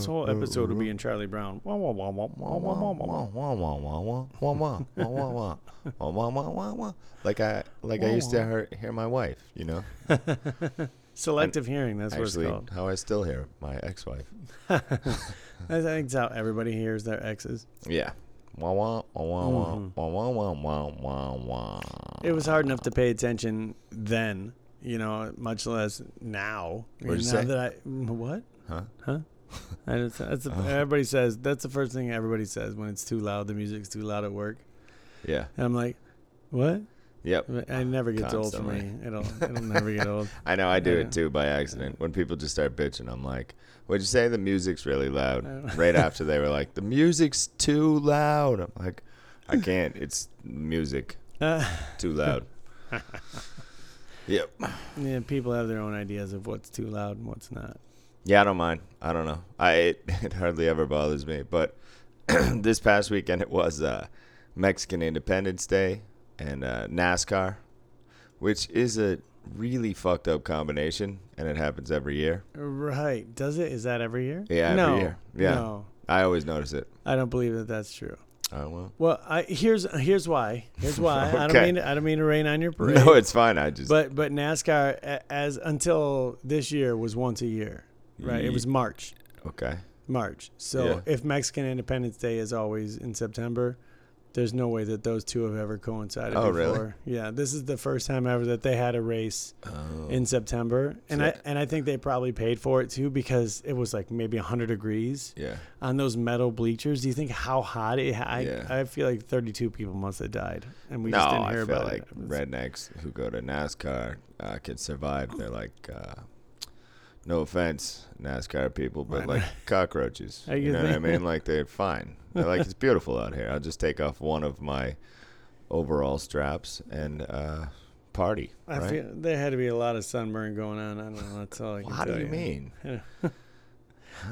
This whole episode will be in Charlie Brown. Wah, wah, wah, wah, wah, wah, wah, wah. Wah, wah, wah, wah, wah, wah, wah, wah, wah, wah. Wah, wah, wah, wah, wah. Like I like I used to hear, hear my wife, you know. Selective hearing. That's what Actually, it's called. how I still hear my ex-wife. I think it's how everybody hears their exes. Yeah. Wah wah wah wah wah Mhm. wah wah wah wah wah wah. It was hard enough to pay attention then, you know, much less now. What'd you now say? that I what? Huh? Huh? I just, that's the, Oh. everybody says that's the first thing everybody says when it's too loud. The music's too loud at work, Yeah. and I'm like, what? Yep. I never gets old for me. It'll it'll never get old. I know. I do Yeah. it too by accident. When people just start bitching, I'm like, "What'd you say? The music's really loud." right after they were like, "The music's too loud." I'm like, "I can't. It's music too loud." yep. yeah, people have their own ideas of what's too loud and what's not. Yeah, I don't mind. I don't know. I it, it hardly ever bothers me. But this past weekend it was uh, Mexican Independence Day and uh, NASCAR, which is a really fucked up combination, and it happens every year. Right? Does it? Is that every year? Yeah, every no, year. Yeah. No, I always notice it. I don't believe that that's true. Oh well. Well, I here's here's why. Here's why. okay. I don't mean to, I don't mean to rain on your parade. No, it's fine. I just But but NASCAR as until this year was once a year, right? It was March, okay. March. So Yeah. if Mexican Independence Day is always in September, there's no way that those two have ever coincided Oh, before. really? Yeah, this is the first time ever that they had a race Oh. in September, and I and I think they probably paid for it too because it was like maybe 100 degrees yeah. on those metal bleachers. Do you think how hot it? I Yeah. I feel like 32 people must have died, and we no, just didn't I hear feel about like it. Rednecks who go to NASCAR uh, can survive. They're like, uh, no offense, NASCAR people, but like cockroaches. You you know what I mean? Like they're fine. They're like it's beautiful out here. I'll just take off one of my overall straps and uh, party. I right? feel there had to be a lot of sunburn going on. I don't know. That's all I can How tell do you mean?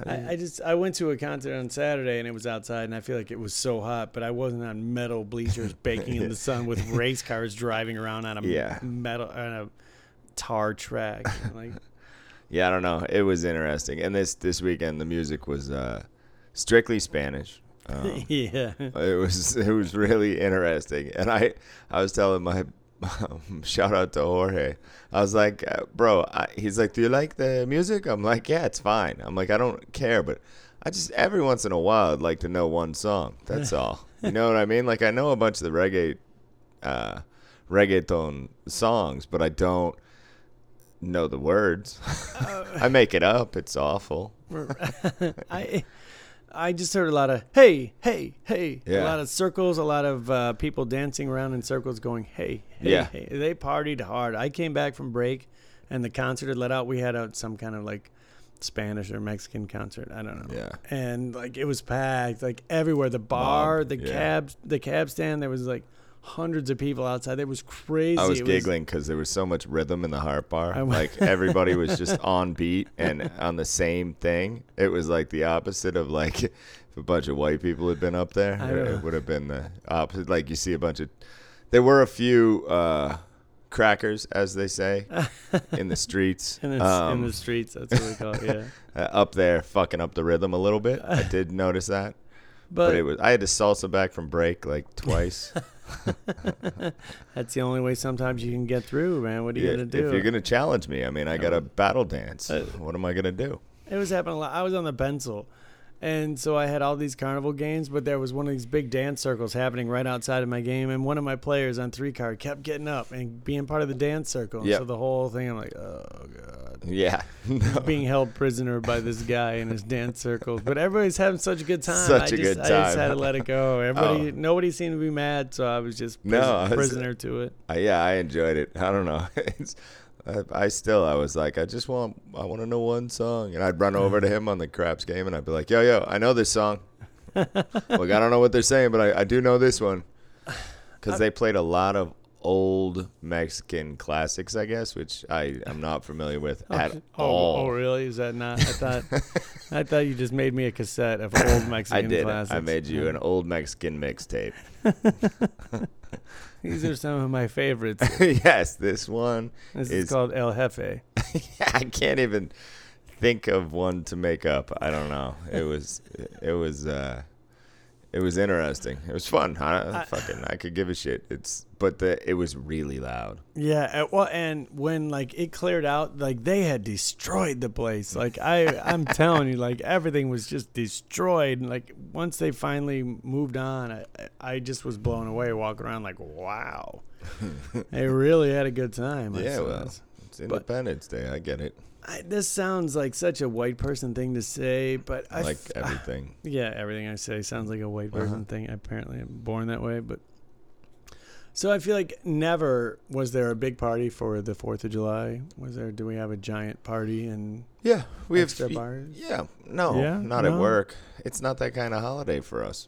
I, I just I went to a concert on Saturday and it was outside and I feel like it was so hot, but I wasn't on metal bleachers baking in the sun with race cars driving around on a Yeah. metal on a tar track. Like Yeah, I don't know. It was interesting, and this this weekend the music was uh, strictly Spanish. Um, yeah. it was it was really interesting, and I I was telling my shout out to Jorge. I was like, uh, bro, I, he's like, do you like the music? I'm like, yeah, it's fine. I'm like, I don't care, but I just every once in a while I'd like to know one song. That's all. You know what I mean? Like I know a bunch of the reggae, uh, reggaeton songs, but I don't know the words. I make it up. It's awful. I I just heard a lot of hey, hey, hey. A lot of circles, a lot of uh, people dancing around in circles going, hey, hey, Yeah. hey. They partied hard. I came back from break and the concert had let out. We had out some kind of like Spanish or Mexican concert. I don't know. Yeah. And like it was packed, like everywhere. The bar, Mob, the yeah. cab, the cab stand. There was like hundreds of people outside. It was crazy. I was It giggling because there was so much rhythm in the harp bar. I like everybody was just on beat and on the same thing. It was like the opposite of like if a bunch of white people had been up there. It, it would have been the opposite. Like you see a bunch of. There were a few uh, crackers, as they say, in the streets. in the, in um, the streets. That's what we call it. Yeah. uh, up there, fucking up the rhythm a little bit. I did notice that, but, But, it was. I had to salsa back from break like twice. that's the only way sometimes you can get through, man. What are you Yeah, gonna do? If you're gonna challenge me, I mean, I got to battle dance. Uh, what am I gonna do? It was happening a lot. I was on the pencil. And so I had all these carnival games, but there was one of these big dance circles happening right outside of my game. And one of my players on three card kept getting up and being part of the dance circle. And Yep. So the whole thing, I'm like, oh, God. Yeah. No. Being held prisoner by this guy in his dance circles. But everybody's having such a good time. Such I a just, good I just had to let it go. Everybody, Oh. Nobody seemed to be mad. So I was just No, prison- I was- prisoner to it. I, yeah, I enjoyed it. I don't know. I, I still, I was like, I just want, I want to know one song, and I'd run over to him on the craps game, and I'd be like, Yo, yo, I know this song. like I don't know what they're saying, but I, I do know this one, because they played a lot of old Mexican classics, I guess, which I am not familiar with oh, at oh, oh, all. oh, really? Is that not? I thought, I thought you just made me a cassette of old Mexican I did. classics. I made you Yeah. an old Mexican mixtape. These are some of my favorites. yes, this one This is Is- called El Jefe. I can't even think of one to make up. I don't know. It was it was uh it was interesting. It was fun. I, I- fucking I could give a shit. It's but the it was really loud. Yeah, well, and when like it cleared out, like they had destroyed the place. Like I, I'm telling you, like everything was just destroyed. And like once they finally moved on, I, I just was blown away walking around like, wow, they really had a good time. I Yeah, well. It's Independence Day. I get it. I, this sounds like such a white person thing to say, but I like f- everything. Yeah, everything I say sounds like a white person Uh-huh. thing. Apparently, I'm born that way. But so I feel like never was there a big party for the Fourth of July. Was there? Do we have a giant party and yeah, we have. bars? Yeah, no, Yeah? not No? at work. It's not that kind of holiday for us.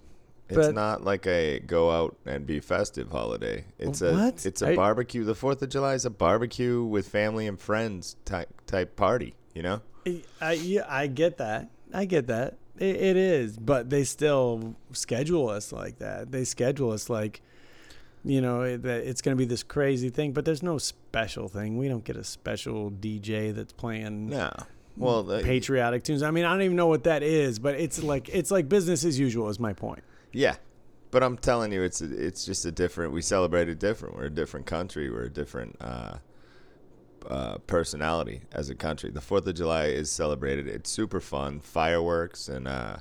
It's But- not like a go out and be festive holiday. It's a What? it's a I- barbecue. The Fourth of July is a barbecue with family and friends type type party. You know? I, I, yeah, I get that. I get that. It, it is, but they still schedule us like that. They schedule us like, you know, that it's going to be this crazy thing. But there's no special thing. We don't get a special DJ that's playing No. Well, the, patriotic tunes. I mean, I don't even know what that is, but it's like it's like business as usual. Is my point. Yeah, but I'm telling you, it's it's just a different. We celebrate it different. We're a different country. We're a different uh, uh, personality as a country. The Fourth of July is celebrated. It's super fun. Fireworks and uh,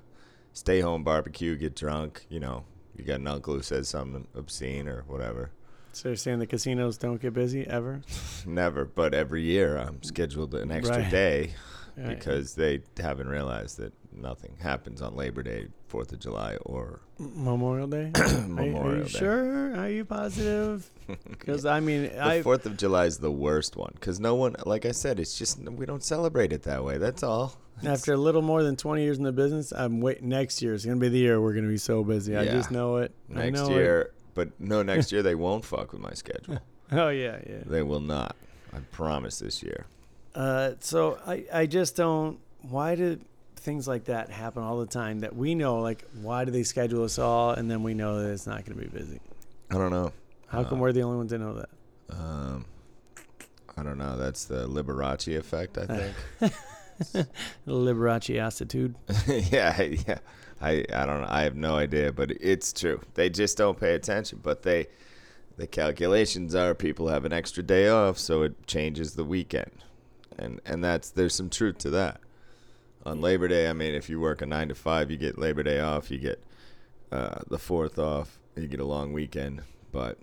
stay home barbecue. Get drunk. You know, you got an uncle who says something obscene or whatever. So you're saying the casinos don't get busy ever? Never, but every year I'm scheduled an extra Right. day Right. because they haven't realized that nothing happens on Labor Day, Fourth of July, or Memorial Day. Are are, Memorial you Day. sure? Are you positive? Because I mean, The Fourth of July is the worst one because no one, like I said, it's just we don't celebrate it that way. That's all. It's- after a little more than 20 years in the business, I'm wait. Next year is gonna be the year we're gonna be so busy. I just know it. I next know year, but no, next year they won't fuck with my schedule. Oh yeah, yeah. They will not. I promise this year. Uh, so I, I just don't. Why do things like that happen all the time? That we know, like, why do they schedule us all, and then we know that it's not going to be busy? I don't know. How come Uh, we're the only ones that know that? Um, I don't know. That's the Liberace effect, I think. Liberace attitude. yeah, yeah. I I don't know. I have no idea, but it's true. They just don't pay attention. But they, the calculations are people have an extra day off, so it changes the weekend, and and that's there's some truth to that. On Labor Day, I mean, if you work a nine to five, you get Labor Day off. You get uh, the fourth off. You get a long weekend, but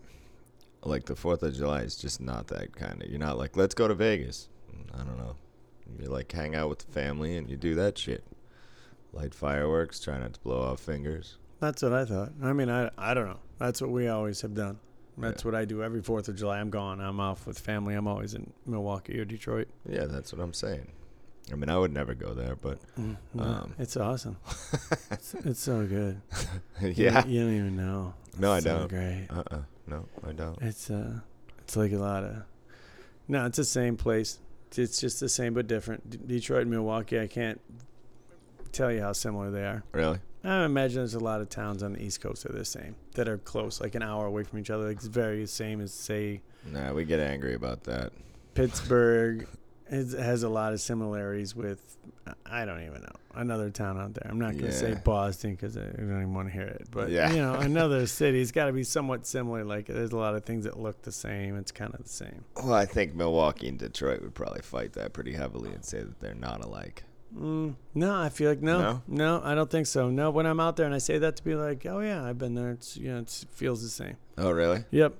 like the Fourth of July is just not that kind of. You're not like let's go to Vegas. I don't know. You like hang out with the family and you do that shit light fireworks, try not to blow off fingers. That's what I thought. I mean, I I don't know. That's what we always have done. That's Yeah. what I do every Fourth of July. I'm gone. I'm off with family. I'm always in Milwaukee or Detroit. Yeah, that's what I'm saying. I mean, I would never go there, but no, Um. it's awesome. it's, it's so good. Yeah. you, don't even know. No, I so don't. Great. Uh uh No, I don't. It's uh, it's like a lot of. No, it's the same place. It's just the same but different. D- Detroit and Milwaukee. I can't tell you how similar they are. Really? I imagine there's a lot of towns on the East Coast that are the same, that are close, like an hour away from each other. Like it's very same as say Nah, we get angry about that. Pittsburgh. It has a lot of similarities with I don't even know another town out there. I'm not going to say Boston because I don't even want to hear it. But Yeah. you know, another city. It's got to be somewhat similar. Like there's a lot of things that look the same. It's kind of the same. Well, I think Milwaukee and Detroit would probably fight that pretty heavily and say that they're not alike. Mm, no, I feel like no, No? no, I don't think so. No, when I'm out there and I say that to be like, oh yeah, I've been there. It's you know, it's, it feels the same. Oh, really? Yep,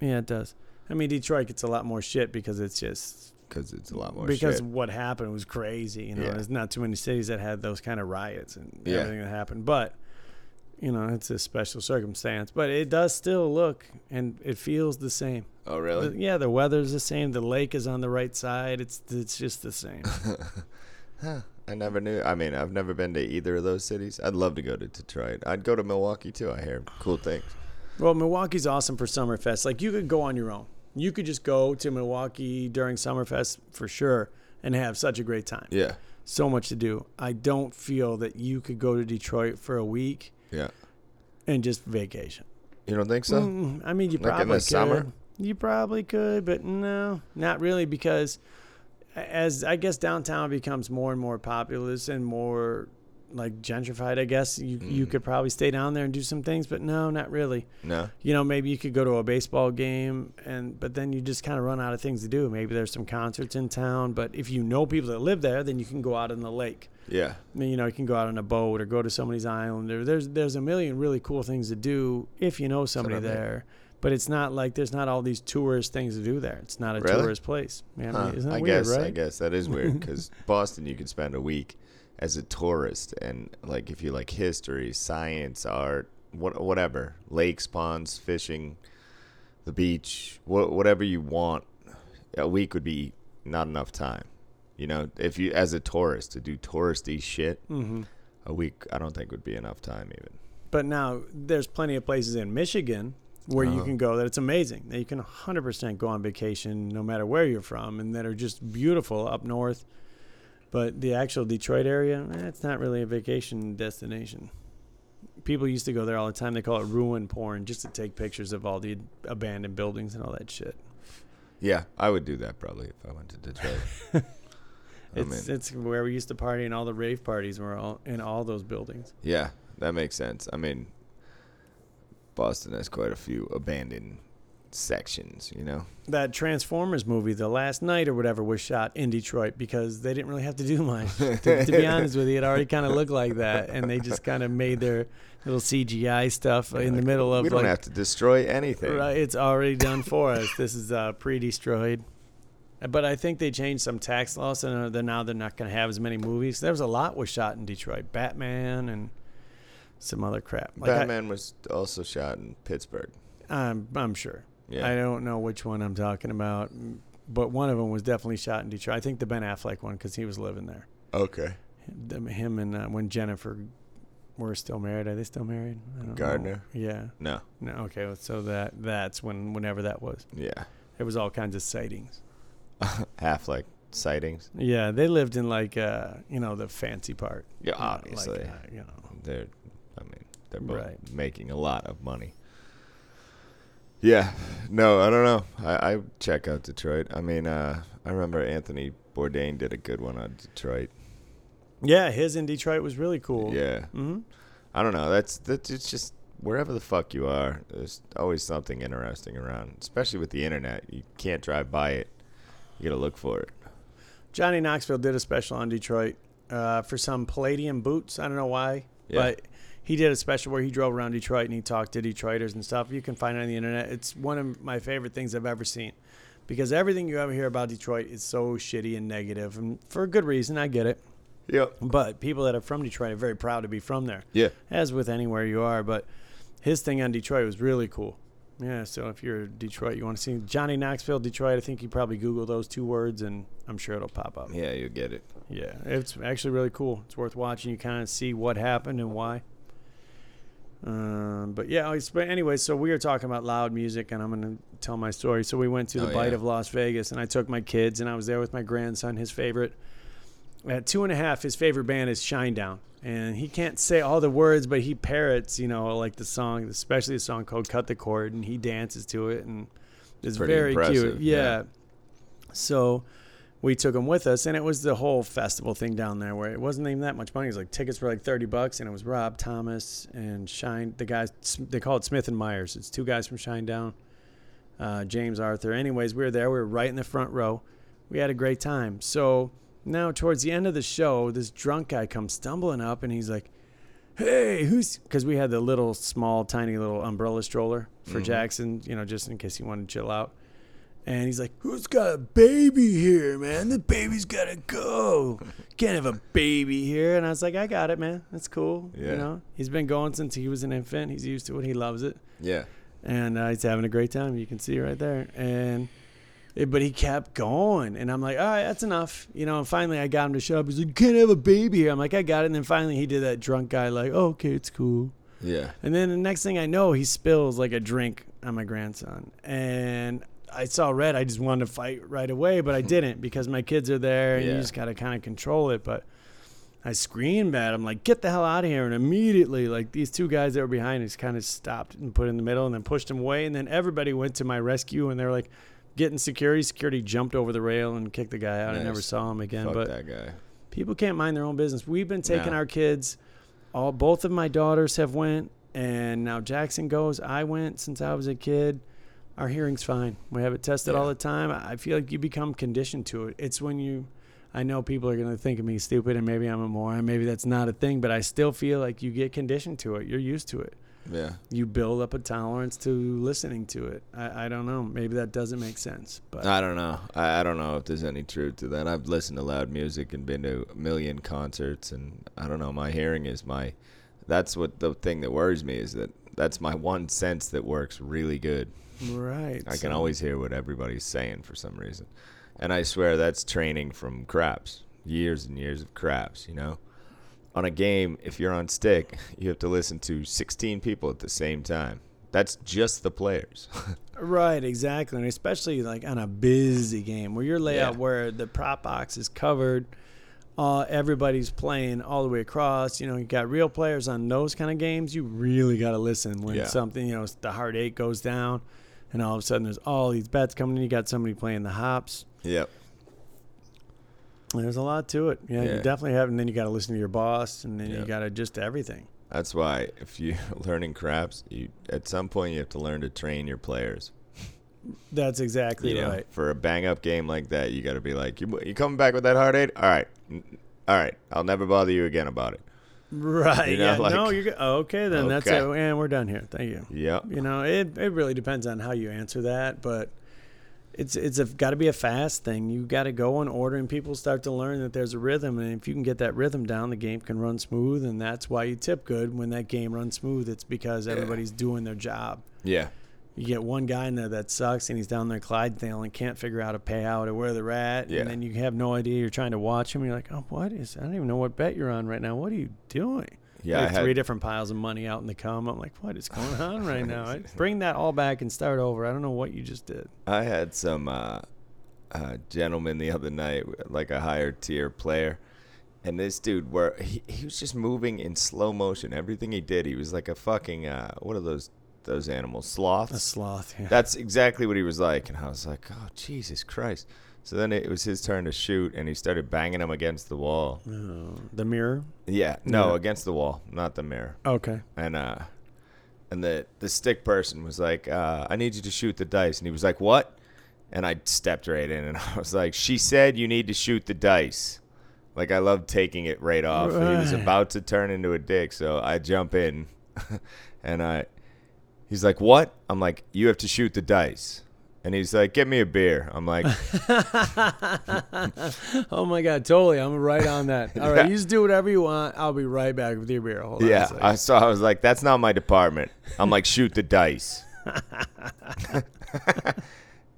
yeah, it does. I mean, Detroit gets a lot more shit because it's just Because it's a lot more because shit. what happened was crazy. You know, Yeah. there's not too many cities that had those kind of riots and Yeah. everything that happened. But you know, it's a special circumstance. But it does still look and it feels the same. Oh, The- really? yeah, the weather's the same. The lake is on the right side. It's it's just the same. Huh. I never knew. I mean, I've never been to either of those cities. I'd love to go to Detroit. I'd go to Milwaukee too. I hear cool things. Well, Milwaukee's awesome for Summerfest. Like you could go on your own. You could just go to Milwaukee during Summerfest for sure and have such a great time. Yeah. So much to do. I don't feel that you could go to Detroit for a week Yeah. and just vacation. You don't think so? Mm, I mean, you Like in probably the could. summer? You probably could, but no, not really because as I guess downtown becomes more and more populous and more like gentrified, I guess you you Mm. could probably stay down there and do some things, but no, not really. No. You know, maybe you could go to a baseball game and but then you just kind of run out of things to do. Maybe there's some concerts in town, but if you know people that live there, then you can go out in the lake. Yeah. I mean, you know, you can go out on a boat or go to somebody's island. Or there's there's a million really cool things to do if you know somebody I there. But it's not like there's not all these tourist things to do there. It's not a Really? tourist place. Man, Huh. isn't that I weird, guess right? I guess that is weird because Boston, you can spend a week as a tourist, and like if you like history, science, art, what whatever, lakes, ponds, fishing, the beach, wha- whatever you want, a week would be not enough time. You know, if you as a tourist to do touristy shit, hmm a week I don't think would be enough time even. But now there's plenty of places in Michigan where you Uh-huh. can go that it's amazing. That you can 100% go on vacation no matter where you're from and that are just beautiful up north. But the actual Detroit area, eh, it's not really a vacation destination. People used to go there all the time. They call it ruin porn just to take pictures of all the abandoned buildings and all that shit. Yeah, I would do that probably if I went to Detroit. It's it's where we used to party and all the rave parties were all in all those buildings. Yeah, that makes sense. I mean, Boston has quite a few abandoned sections, you know? that Transformers movie, The Last Knight or whatever, was shot in Detroit because they didn't really have to do much. to, to be honest with you, it already kind of looked like that, and they just kind of made their little CGI stuff in the middle of we don't like, have to destroy anything. right, it's already done for us. This is uh, pre-destroyed. But I think they changed some tax laws, and they're now they're not going to have as many movies. There was a lot was shot in Detroit, Batman and some other crap. Like I- Batman was also shot in Pittsburgh. I'm I'm sure. Yeah. I don't know which one I'm talking about, but one of them was definitely shot in Detroit. I think the Ben Affleck one because he was living there. Okay. Him and uh, when Jennifer were still married. Are they still married? I don't know. Gardner? Yeah. No. No. Okay. So that that's when whenever that was. Yeah. There was all kinds of sightings. Half like sightings. Yeah, they lived in like uh, you know the fancy part. Yeah, know, obviously. Like, uh, you know. They're, I mean, they're both Right. making a lot of money. Yeah. No, I don't know. I, I check out Detroit. I mean, uh, I remember Anthony Bourdain did a good one on Detroit. Yeah, his in Detroit was really cool. Yeah. hmm I don't know. That's that's it's just wherever the fuck you are, there's always something interesting around. Especially with the internet, you can't drive by it. You gotta look for it. Johnny Knoxville did a special on Detroit uh, for some Palladium boots. I don't know why, Yeah. but he did a special where he drove around Detroit and he talked to Detroiters and stuff. You can find it on the internet. It's one of my favorite things I've ever seen because everything you ever hear about Detroit is so shitty and negative, and for a good reason. I get it, Yep. but people that are from Detroit are very proud to be from there, Yeah. as with anywhere you are. But his thing on Detroit was really cool. Yeah, so if you're Detroit, you want to see Johnny Knoxville, Detroit. I think you probably Google those two words, and I'm sure it'll pop up. Yeah, you'll get it. Yeah, it's actually really cool. It's worth watching. You kind of see what happened and why. Um, but yeah, but anyway, so we were talking about loud music, and I'm gonna tell my story. So we went to the Oh, Bite yeah. of Las Vegas, and I took my kids, and I was there with my grandson. His favorite at two and a half, his favorite band is Shinedown, and he can't say all the words, but he parrots, you know, like the song, especially the song called "Cut the Cord," and he dances to it, and it's Pretty very cute. Yeah. yeah. So we took him with us, and it was the whole festival thing down there where it wasn't even that much money. It was like tickets were like thirty bucks, and it was Rob Thomas and Shine. The guys they call it Smith and Myers. It's two guys from Shinedown, uh, James Arthur. Anyways, we were there. We were right in the front row. We had a great time. So now towards the end of the show, this drunk guy comes stumbling up, and he's like. Hey, who's? Because we had the little, small, tiny little umbrella stroller for Mhm. Jackson, you know, just in case he wanted to chill out. And he's like, Who's got a baby here, man? The baby's gotta go. Can't have a baby here. And I was like, I got it, man. That's cool. Yeah. You know, he's been going since he was an infant. He's used to it. He loves it. Yeah. And uh, he's having a great time. You can see right there. And, it, but he kept going. And I'm like, All right, that's enough. You know, and finally I got him to shut up. He's like, Can't have a baby here. I'm like, I got it. And then finally he did that drunk guy, like, oh, okay, it's cool. Yeah. And then the next thing I know, he spills like a drink on my grandson. And I saw red. I just wanted to fight right away, but I hmm. didn't because my kids are there and you just got to kind of control it. But I screamed at him, like, get the hell out of here. And immediately, like, these two guys that were behind us kind of stopped and put in the middle and then pushed him away. And then everybody went to my rescue and they were like, getting security. Security jumped over the rail and kicked the guy out. I never saw him again. Fuck but that guy. people can't mind their own business. We've been taking our kids. All both of my daughters have went, and now Jackson goes. I went since I was a kid. Our hearing's fine. We have it tested all the time. I feel like you become conditioned to it. It's when you. I know people are gonna think of me stupid, and maybe I'm a moron. Maybe that's not a thing, but I still feel like you get conditioned to it. You're used to it. Yeah. You build up a tolerance to listening to it. I, I don't know. Maybe that doesn't make sense, but I don't know. I, I don't know if there's any truth to that. I've listened to loud music and been to a million concerts, and I don't know. My hearing is my. That's what the thing that worries me is that that's my one sense that works really good. Right. I can always hear what everybody's saying for some reason, and I swear that's training from craps, years and years of craps. You know, on a game, if you're on stick, you have to listen to 16 people at the same time. That's just the players. Right, exactly, and especially like on a busy game where your layout Yeah. where the prop box is covered, uh, everybody's playing all the way across. You know, you got real players on those kind of games. You really got to listen when Yeah. something, you know, the hard eight goes down, and all of a sudden there's all these bets coming in. You got somebody playing the hops. yep. There's a lot to it. Yeah, you definitely have, and then you got to listen to your boss, and then you got to adjust to everything. That's why if you're learning craps, you at some point you have to learn to train your players. That's exactly You know, right. for a bang up game like that, you got to be like, you, you coming back with that hard eight? All right, all right. I'll never bother you again about it. Right. You know, yeah. like- no, you're good. Okay, then that's it. And we're done here. Thank you. Yeah. You know, it it really depends on how you answer that, but it's it's got to be a fast thing. You got to go in order, and people start to learn that there's a rhythm, and if you can get that rhythm down, the game can run smooth, and that's why you tip good when that game runs smooth. It's because Yeah. everybody's doing their job. Yeah. You get one guy in there that sucks, and he's down there Clydesdale and can't figure out how to pay out or where they're at, Yeah. and then you have no idea. You're trying to watch him, you're like, oh, what is? I don't even know what bet you're on right now. What are you doing? Yeah. Like three different piles of money out in the come. I'm like, what is going on right now? I- Bring that all back and start over. I don't know what you just did. I had some uh, uh, gentleman the other night, like a higher tier player, and this dude, where he, he was just moving in slow motion. Everything he did, he was like a fucking uh, what are those those animals? Sloths. A sloth. Yeah. That's exactly what he was like, and I was like, "Oh Jesus Christ!" So then it was his turn to shoot, and he started banging him against the wall. Oh, the mirror. Yeah, no, Yeah. against the wall, not the mirror. Okay. And uh, and the the stick person was like, uh, "I need you to shoot the dice," and he was like, "What?" And I stepped right in, and I was like, "She said you need to shoot the dice." Like I love taking it right off. He was about to turn into a dick, so I jump in, and I. He's like, "What?" I'm like, "You have to shoot the dice." And he's like, "Get me a beer." I'm like, oh my God, totally. I'm right on that. All right, you just do whatever you want. I'll be right back with your beer. Hold "Yeah." I, so I was like, "That's not my department." I'm like, "Shoot the dice."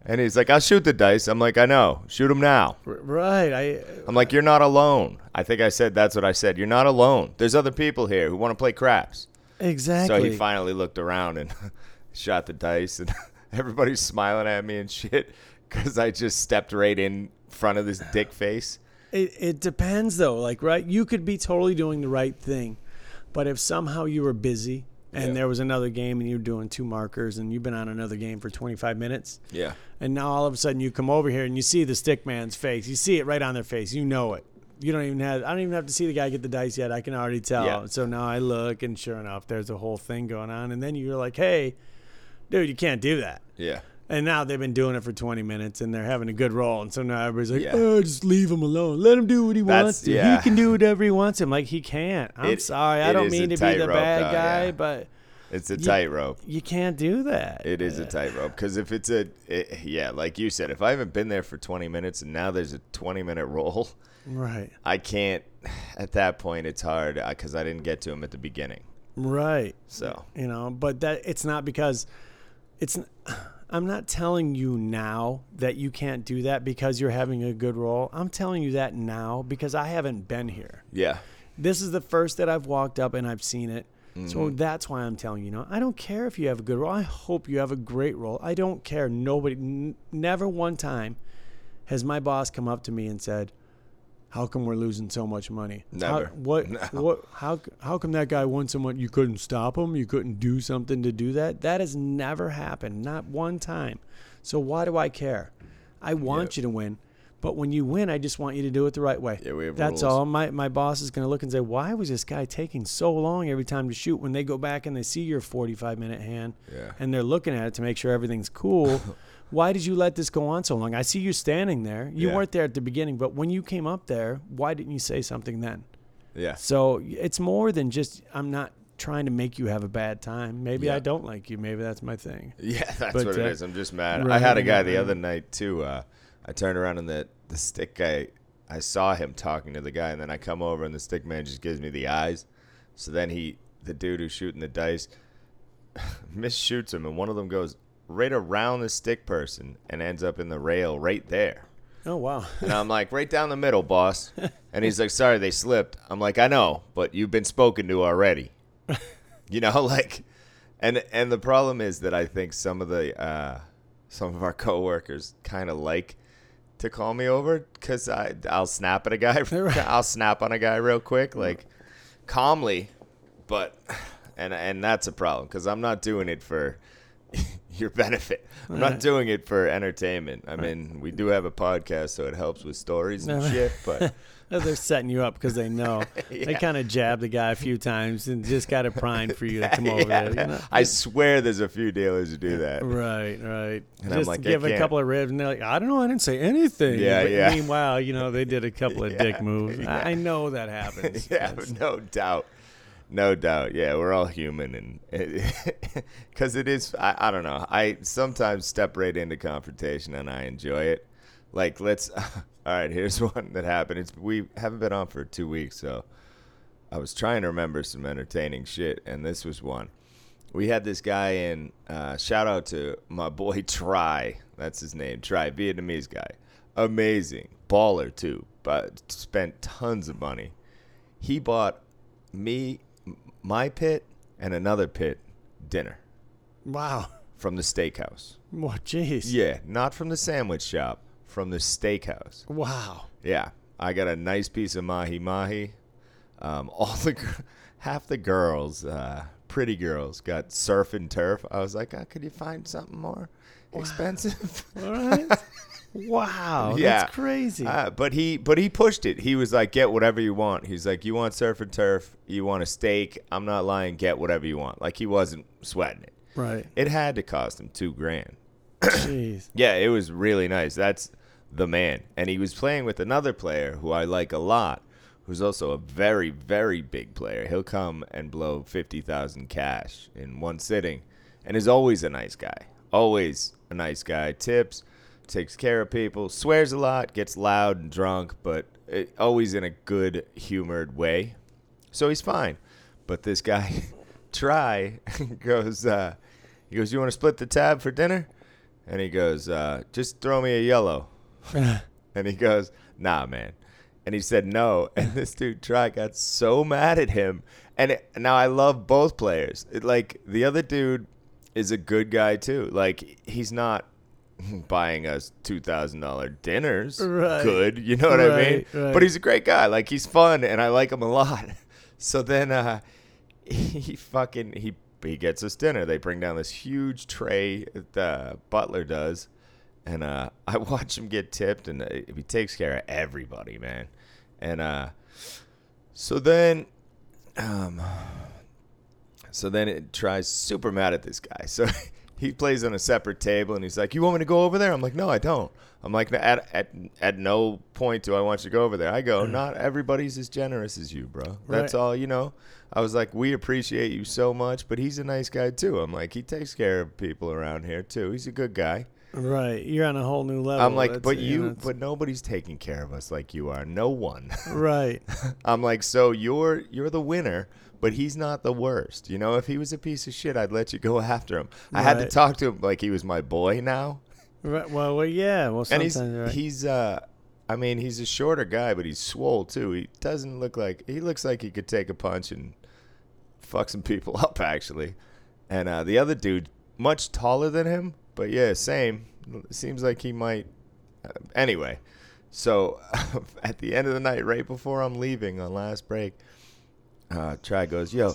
and he's like, "I'll shoot the dice." I'm like, "I know. Shoot them now." R- right. I. I'm like, "You're not alone." I think I said that's what I said. You're not alone. There's other people here who want to play craps. Exactly. So he finally looked around and shot the dice, and everybody's smiling at me and shit because I just stepped right in front of this dick face. It, it depends though. Like, right, you could be totally doing the right thing, but if somehow you were busy and Yeah. there was another game and you're doing two markers and you've been on another game for 25 minutes, Yeah. and now all of a sudden you come over here and you see the stick man's face. You see it right on their face. You know it. You don't even have. I don't even have to see the guy get the dice yet. I can already tell. Yeah. So now I look, and sure enough, there's a whole thing going on. And then you're like, "Hey, dude, you can't do that." Yeah. And now they've been doing it for 20 minutes and they're having a good roll. And so now everybody's like, Yeah. oh, just leave him alone. Let him do what he That's- wants to. yeah. He can do whatever he wants. I'm like, he can't. I'm It- sorry. I don't mean to be the bad though, guy, yeah. but It's a tightrope. you can't do that. It is a tightrope because if it's a, it, yeah, like you said, if I haven't been there for 20 minutes and now there's a 20 minute roll, Right. I can't. At that point, it's hard because I didn't get to him at the beginning. Right. So you know but that it's not because it's i'm not telling you now that you can't do that because you're having a good roll i'm telling you that now because i haven't been here yeah, this is the first that i've walked up and i've seen it so Mhm. that's why i'm telling you no i don't care if you have a good roll i hope you have a great roll i don't care nobody n- never one time has my boss come up to me and said how come we're losing so much money? Never. How, what? No. What? How? How come that guy won so much? You couldn't stop him. You couldn't do something to do that. That has never happened, not one time. So why do I care? I want Yep. you to win, but when you win, I just want you to do it the right way. Yeah, we have That's rules. all. My my boss is going to look and say, "Why was this guy taking so long every time to shoot?" When they go back and they see your 45 minute hand, Yeah. and they're looking at it to make sure everything's cool. why did you let this go on so long? I see you standing there. You Yeah. weren't there at the beginning, but when you came up there, why didn't you say something then? Yeah. So it's more than just I'm not trying to make you have a bad time. Maybe Yeah. I don't like you. Maybe that's my thing. Yeah, that's But, what it uh, is. I'm just mad. I had a guy right, the other night too. Uh, I turned around and the the stick guy, I saw him talking to the guy, and then I come over and the stick man just gives me the eyes. So then he, the dude who's shooting the dice, misshoots him, and one of them goes right around the stick person and ends up in the rail right there. Oh wow. And I'm like, right down the middle, boss. And he's like, sorry, they slipped. I'm like, I know, but you've been spoken to already. You know, like, and and the problem is that I think some of the uh, some of our coworkers kind of like to call me over because I I'll snap at a guy. I'll snap on a guy real quick, like calmly, but and and that's a problem because I'm not doing it for your benefit. I'm not doing it for entertainment. I mean, we do have a podcast, so it helps with stories and shit. But They're setting you up because they know. They kind of jabbed the guy a few times and just got it primed for you to come over Yeah, there. You know? I swear, there's a few dealers who do that. Right, right. And I'm Just like, give a couple of ribs, and they're like, "I don't know, I didn't say anything." Yeah, But yeah. Meanwhile, you know, they did a couple of dick moves. yeah. I, know that happens. yeah, no doubt. No doubt. Yeah, we're all human. And because it is, I, I don't know. I sometimes step right into confrontation and I enjoy it. Like, let's, all right, here's one that happened. It's, we haven't been on for two weeks, so I was trying to remember some entertaining shit, and this was one. We had this guy in, uh, shout out to my boy Try. That's his name, Try, Vietnamese guy. Amazing. Baller, too, but spent tons of money. He bought me, my pit, and another pit dinner wow. from the steakhouse. What? Jeez. Yeah, not from the sandwich shop, from the steakhouse. Wow. Yeah, I got a nice piece of mahi mahi. Um, all the gir- half the girls, uh, pretty girls, got surf and turf. I was like, oh, could you find something more expensive? All right. wow. Yeah. That's crazy. Uh, but he but he pushed it. He was like, get whatever you want. He's like, you want surf and turf, you want a steak. I'm not lying. Get whatever you want. Like he wasn't sweating it. right. It had to cost him two grand. Jeez. Yeah, it was really nice. That's the man. And he was playing with another player who I like a lot, who's also a very, very big player. He'll come and blow 50,000 cash in one sitting and is always a nice guy. Always a nice guy. Tips, takes care of people, swears a lot, gets loud and drunk, but it, always in a good humored way. So he's fine. But this guy, Try, goes, uh, he goes, You want to split the tab for dinner? And he goes, uh, Just throw me a yellow. And he goes, Nah, man. And he said no. And this dude, Try, got so mad at him. And it, now I love both players. It, like, the other dude is a good guy, too. Like, he's not buying us $2,000 dinners. Right. Good. You know what I mean? Right, right. But he's a great guy. Like, he's fun, and I like him a lot. So then uh, he fucking, he, he gets us dinner. They bring down this huge tray, the butler does and uh, I watch him get tipped, and uh, he takes care of everybody, man. And uh, so then, um, so then it tries super mad at this guy. So he plays on a separate table, and he's like, "You want me to go over there?" I'm like, "No, I don't." I'm like, "At at at no point do I want you to go over there." I go, hmm. "Not everybody's as generous as you, bro. That's Right. all, you know." I was like, "We appreciate you so much, but he's a nice guy too." I'm like, "He takes care of people around here too. He's a good guy." Right. You're on a whole new level. I'm like, That's- but you, but nobody's taking care of us like you are. No one. right. I'm like, so you're you're the winner, but he's not the worst. You know, if he was a piece of shit, I'd let you go after him. I had to talk to him like he was my boy now, Right. Well, well, yeah. Well, and he's right. he's uh, I mean, he's a shorter guy, but he's swole too. He doesn't look like he looks like he could take a punch and fuck some people up actually. And uh, the other dude, much taller than him, but yeah, same. Seems like he might. Uh, anyway, So at the end of the night, right before I'm leaving on last break, uh, Try goes, "Yo,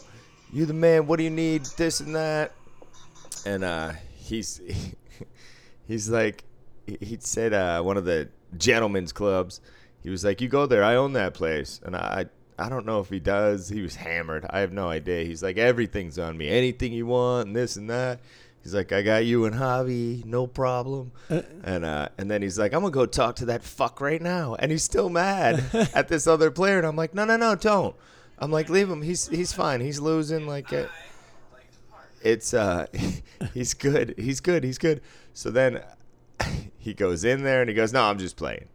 you the man? What do you need? This and that." And uh, he's he's like, he said uh, one of the gentlemen's clubs. He was like, "You go there. I own that place." And I I don't know if he does. He was hammered. I have no idea. He's like, "Everything's on me. Anything you want, and this and that." He's like, I got you and Javi, no problem. and uh, and then he's like, I'm gonna go talk to that fuck right now. And he's still mad at this other player. And I'm like, no, no, no, don't. I'm like, leave him. He's he's fine. He's losing. Like, uh, it's uh, he's good. He's good. He's good. So then he goes in there and he goes, no, I'm just playing.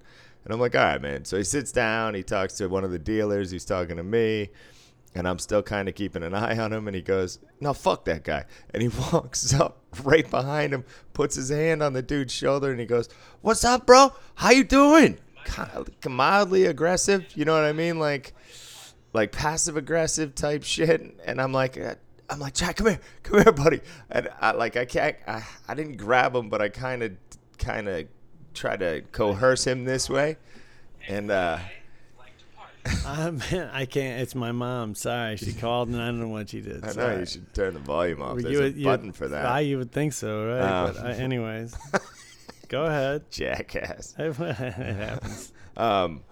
And I'm like, all right, man. So he sits down. He talks to one of the dealers. He's talking to me and I'm still kind of keeping an eye on him. And he goes, "No, fuck that guy." And he walks up right behind him, puts his hand on the dude's shoulder, and he goes, "What's up, bro? How you doing?" Kind of mildly aggressive, you know what I mean? Like, like passive aggressive type shit. And I'm like, uh, I'm like, Jack, come here, come here, buddy. And I like, I can't, I, I didn't grab him, but I kind of, kind of try to coerce him this way, and. uh I man, I can't. It's my mom. Sorry, she called and I don't know what she did. I know you should turn the volume off. Well, There's you a you- button for that. I, you would think so, right? Oh. But I, anyways, go ahead. Jackass. it happens. Um,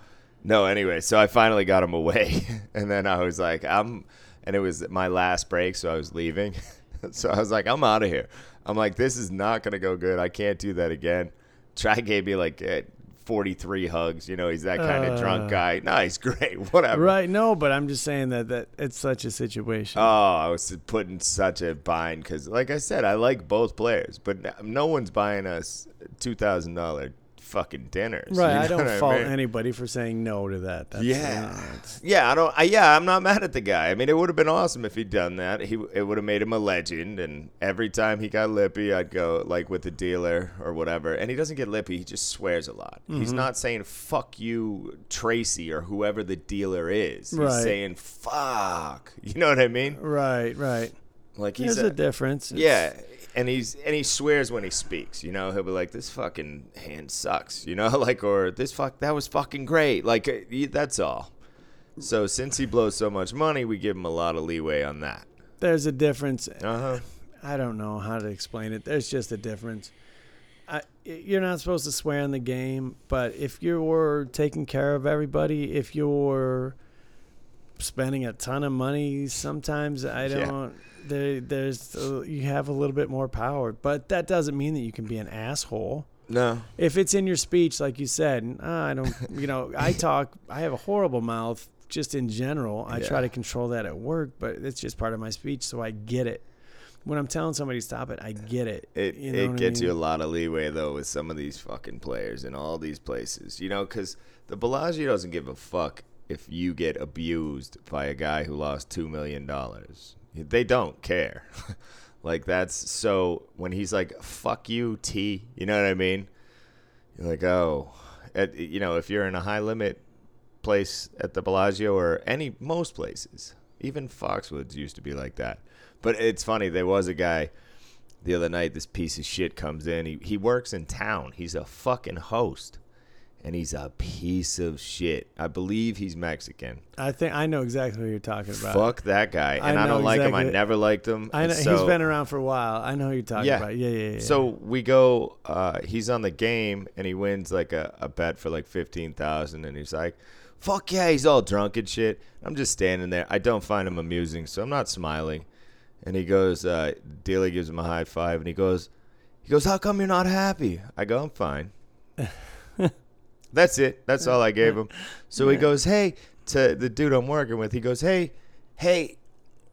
no, anyway, so I finally got him away, and then I was like, I'm, and it was my last break, so I was leaving, so I was like, I'm out of here. I'm like, this is not gonna go good. I can't do that again. Try gave me like eh, 43 hugs. You know, he's that kind of Uh. drunk guy. No, he's great. Whatever. Right? No, but I'm just saying that that it's such a situation. Oh, I was put in such a bind because, like I said, I like both players, but no one's buying us two thousand dollar fucking dinners. right. You I don't fault mean? anybody for saying no to that. That's, Yeah. know, Yeah, I don't. I, yeah, I'm not mad at the guy. I mean, it would have been awesome if he'd done that. He it would have made him a legend. And every time he got lippy, I'd go like with the dealer or whatever. And he doesn't get lippy. He just swears a lot. Mm-hmm. He's not saying "fuck you, Tracy" or whoever the dealer is. He's Right. saying "fuck." You know what I mean? right. Right. Like he's There's a, a, difference. It's- yeah, and he's and he swears when he speaks. You know, he'll be like, "This fucking hand sucks," you know, like or "This fuck that was fucking great." Like uh, that's all. So since he blows so much money, we give him a lot of leeway on that. There's a difference. Uh huh. I don't know how to explain it. There's just a difference. I, you're not supposed to swear in the game, but if you're taking care of everybody, if you're spending a ton of money, sometimes I don't. There, there's uh, you have a little bit more power, but that doesn't mean that you can be an asshole. No. If it's in your speech, like you said, ah, I don't. You know, I talk. I have a horrible mouth just in general. I try to control that at work, but it's just part of my speech, so I get it. When I'm telling somebody to stop it, I get it. It You know it what I gets you a lot of leeway though with some of these fucking players in all these places. You know, because the Bellagio doesn't give a fuck if you get abused by a guy who lost two million dollars. They don't care. like that's so when he's like "fuck you, T," you know what I mean? You're like, oh, at, you know, if you're in a high limit place at the Bellagio or any most places, even Foxwoods used to be like that. But it's funny. There was a guy the other night. This piece of shit comes in. He he works in town. He's a fucking host, and he's a piece of shit. I believe he's Mexican. I think I know exactly what you're talking about. Fuck that guy. And I, know don't like him. I never liked him. I know And he's so- been around for a while. I know who you're talking Yeah. about. Yeah, yeah, yeah. So we go. Uh, he's on the game and he wins like a, a bet for like fifteen thousand, and he's like, "Fuck yeah!" He's all drunk and shit. I'm just standing there. I don't find him amusing, so I'm not smiling. And he goes, uh, dealer gives him a high five, and he goes, he goes, "How come you're not happy?" I go, "I'm fine." That's it. That's all I gave him. So he goes, "Hey," to the dude I'm working with. He goes, "Hey, hey."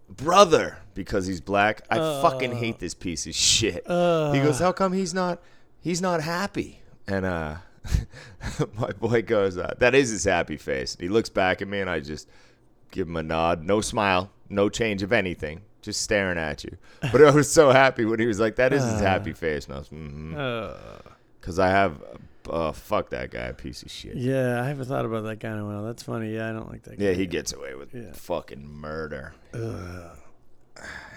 Brother, because he's black, I fucking hate this piece of shit. he goes, "How come he's not? He's not happy?" And uh, my boy goes, uh, "That is his happy face." He looks back at me, and I just give him a nod, no smile, no change of anything, just staring at you. But I was so happy when he was like, "That is his happy face," and I was, "Mm-hmm," Uh, because I have, uh, fuck that guy, piece of shit. yeah, I haven't thought about that guy in a while. That's funny. Yeah, I don't like that. Guy. Yeah, he gets away with Yeah. fucking murder.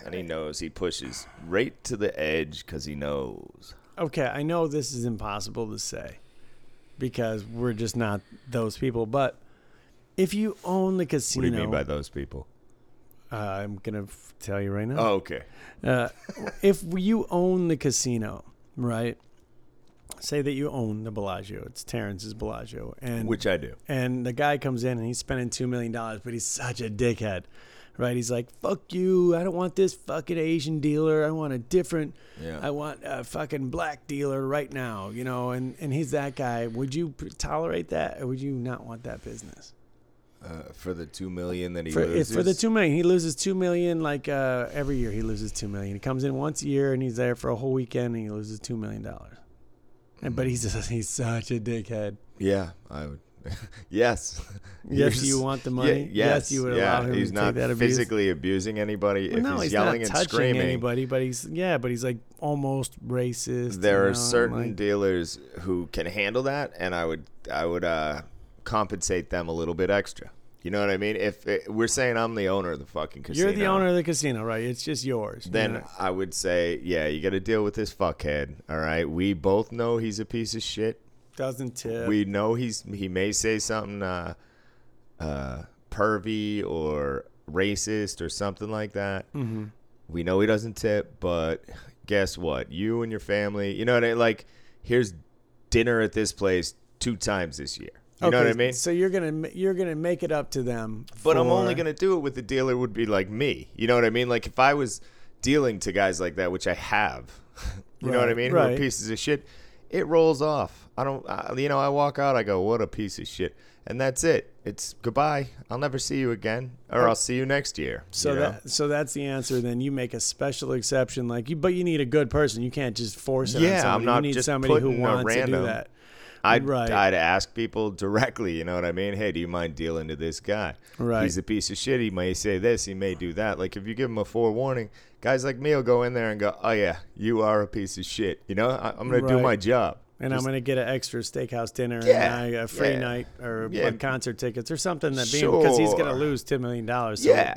And he knows he pushes right to the edge because he knows. Okay, I know this is impossible to say, because we're just not those people. But if you own the casino What casino, do you mean by those people? uh, I'm gonna f- tell you right now. Oh, okay. Uh, if you own the casino, right? Say that you own the Bellagio. It's Terrence's Bellagio, and Which I do. and the guy comes in and he's spending two million dollars, but he's such a dickhead, right? He's like, "Fuck you! I don't want this fucking Asian dealer. I want a different. Yeah. I want a fucking black dealer right now." You know, and and he's that guy. Would you tolerate that, or would you not want that business? Uh, for the two million that he For, loses. for the two million, he loses two million like uh, every year. He loses two million. He comes in once a year and he's there for a whole weekend and he loses two million dollars. And but he's just, he's such a dickhead. Yeah, I would. yes. Yes, you want the Yeah, money. yes, you would yeah. allow him He's to not take that abuse. physically abusing anybody. Well, if no, he's, he's yelling not and touching screaming, anybody, but he's yeah, but he's like almost racist. there are know, certain like- dealers who can handle that, and I would I would uh, compensate them a little bit extra. You know what I mean? If it, we're saying I'm the owner of the fucking casino, you're the owner of the casino, right? It's just yours. Then know? I would say, yeah, you got to deal with this fuckhead. All right, we both know he's a piece of shit. doesn't tip. We know he's he may say something uh, uh, pervy or racist or something like that. mm-hmm. We know he doesn't tip, but guess what? You and your family, you know what I like. Here's dinner at this place two times this year. You know what I mean? So you're gonna you're gonna make it up to them. But I'm only gonna do it with the dealer would be like me. You know what I mean? Like if I was dealing to guys like that, which I have, you know what I Right, mean? Who are right. pieces of shit. It rolls off. I don't. I, you know, I walk out. I go, "What a piece of shit," and that's it. It's goodbye. I'll never see you again, or I'll see you next year. So you know? that so that's the answer. Then you make a special exception, like you, but you need a good person. You can't just force it. Yeah, on somebody. I'm not You need just somebody who a wants to do that. I'd, Right. I'd ask people directly, you know what I mean? Hey, do you mind dealing to this guy? Right. He's a piece of shit. He may say this, he may do that. Like, if you give him a forewarning, guys like me will go in there and go, oh, yeah, you are a piece of shit. You know, I, I'm going to do my job. And Just- I'm gonna get an extra steakhouse dinner Yeah, and I- a free yeah. night or Yeah. concert tickets or something that being because he's gonna lose ten million dollars. yeah.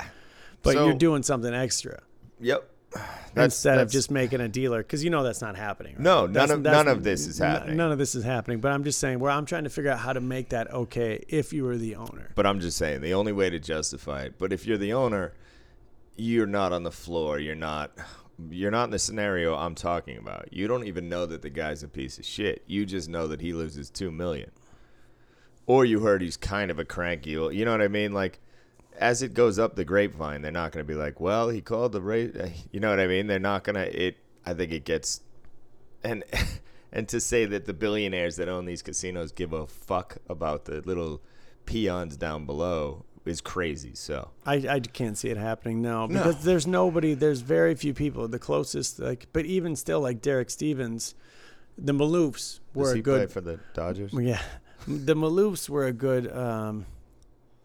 but So- you're doing something extra Yep. instead of just making a dealer because you know that's not happening. Right? No, none of- that's- none of this is happening. None of this is happening. But I'm just saying, where I'm trying to figure out how to make that okay if you were the owner. But I'm just saying, the only way to justify it. But if you're the owner, you're not on the floor. You're not. You're not in the scenario I'm talking about. You don't even know that the guy's a piece of shit. You just know that he loses two million. Or you heard he's kind of a cranky. You know what I mean? Like, as it goes up the grapevine, they're not going to be like, "Well, he called the rate." You know what I mean? They're not going to. It. I think it gets. And and to say that the billionaires that own these casinos give a fuck about the little peons down below is crazy. So I, I can't see it happening now No. because there's nobody. There's very few people. The closest, like, but even still, like Derek Stevens, the Maloofs were does a he play good. for the Dodgers? Yeah, the Maloofs were a good, um,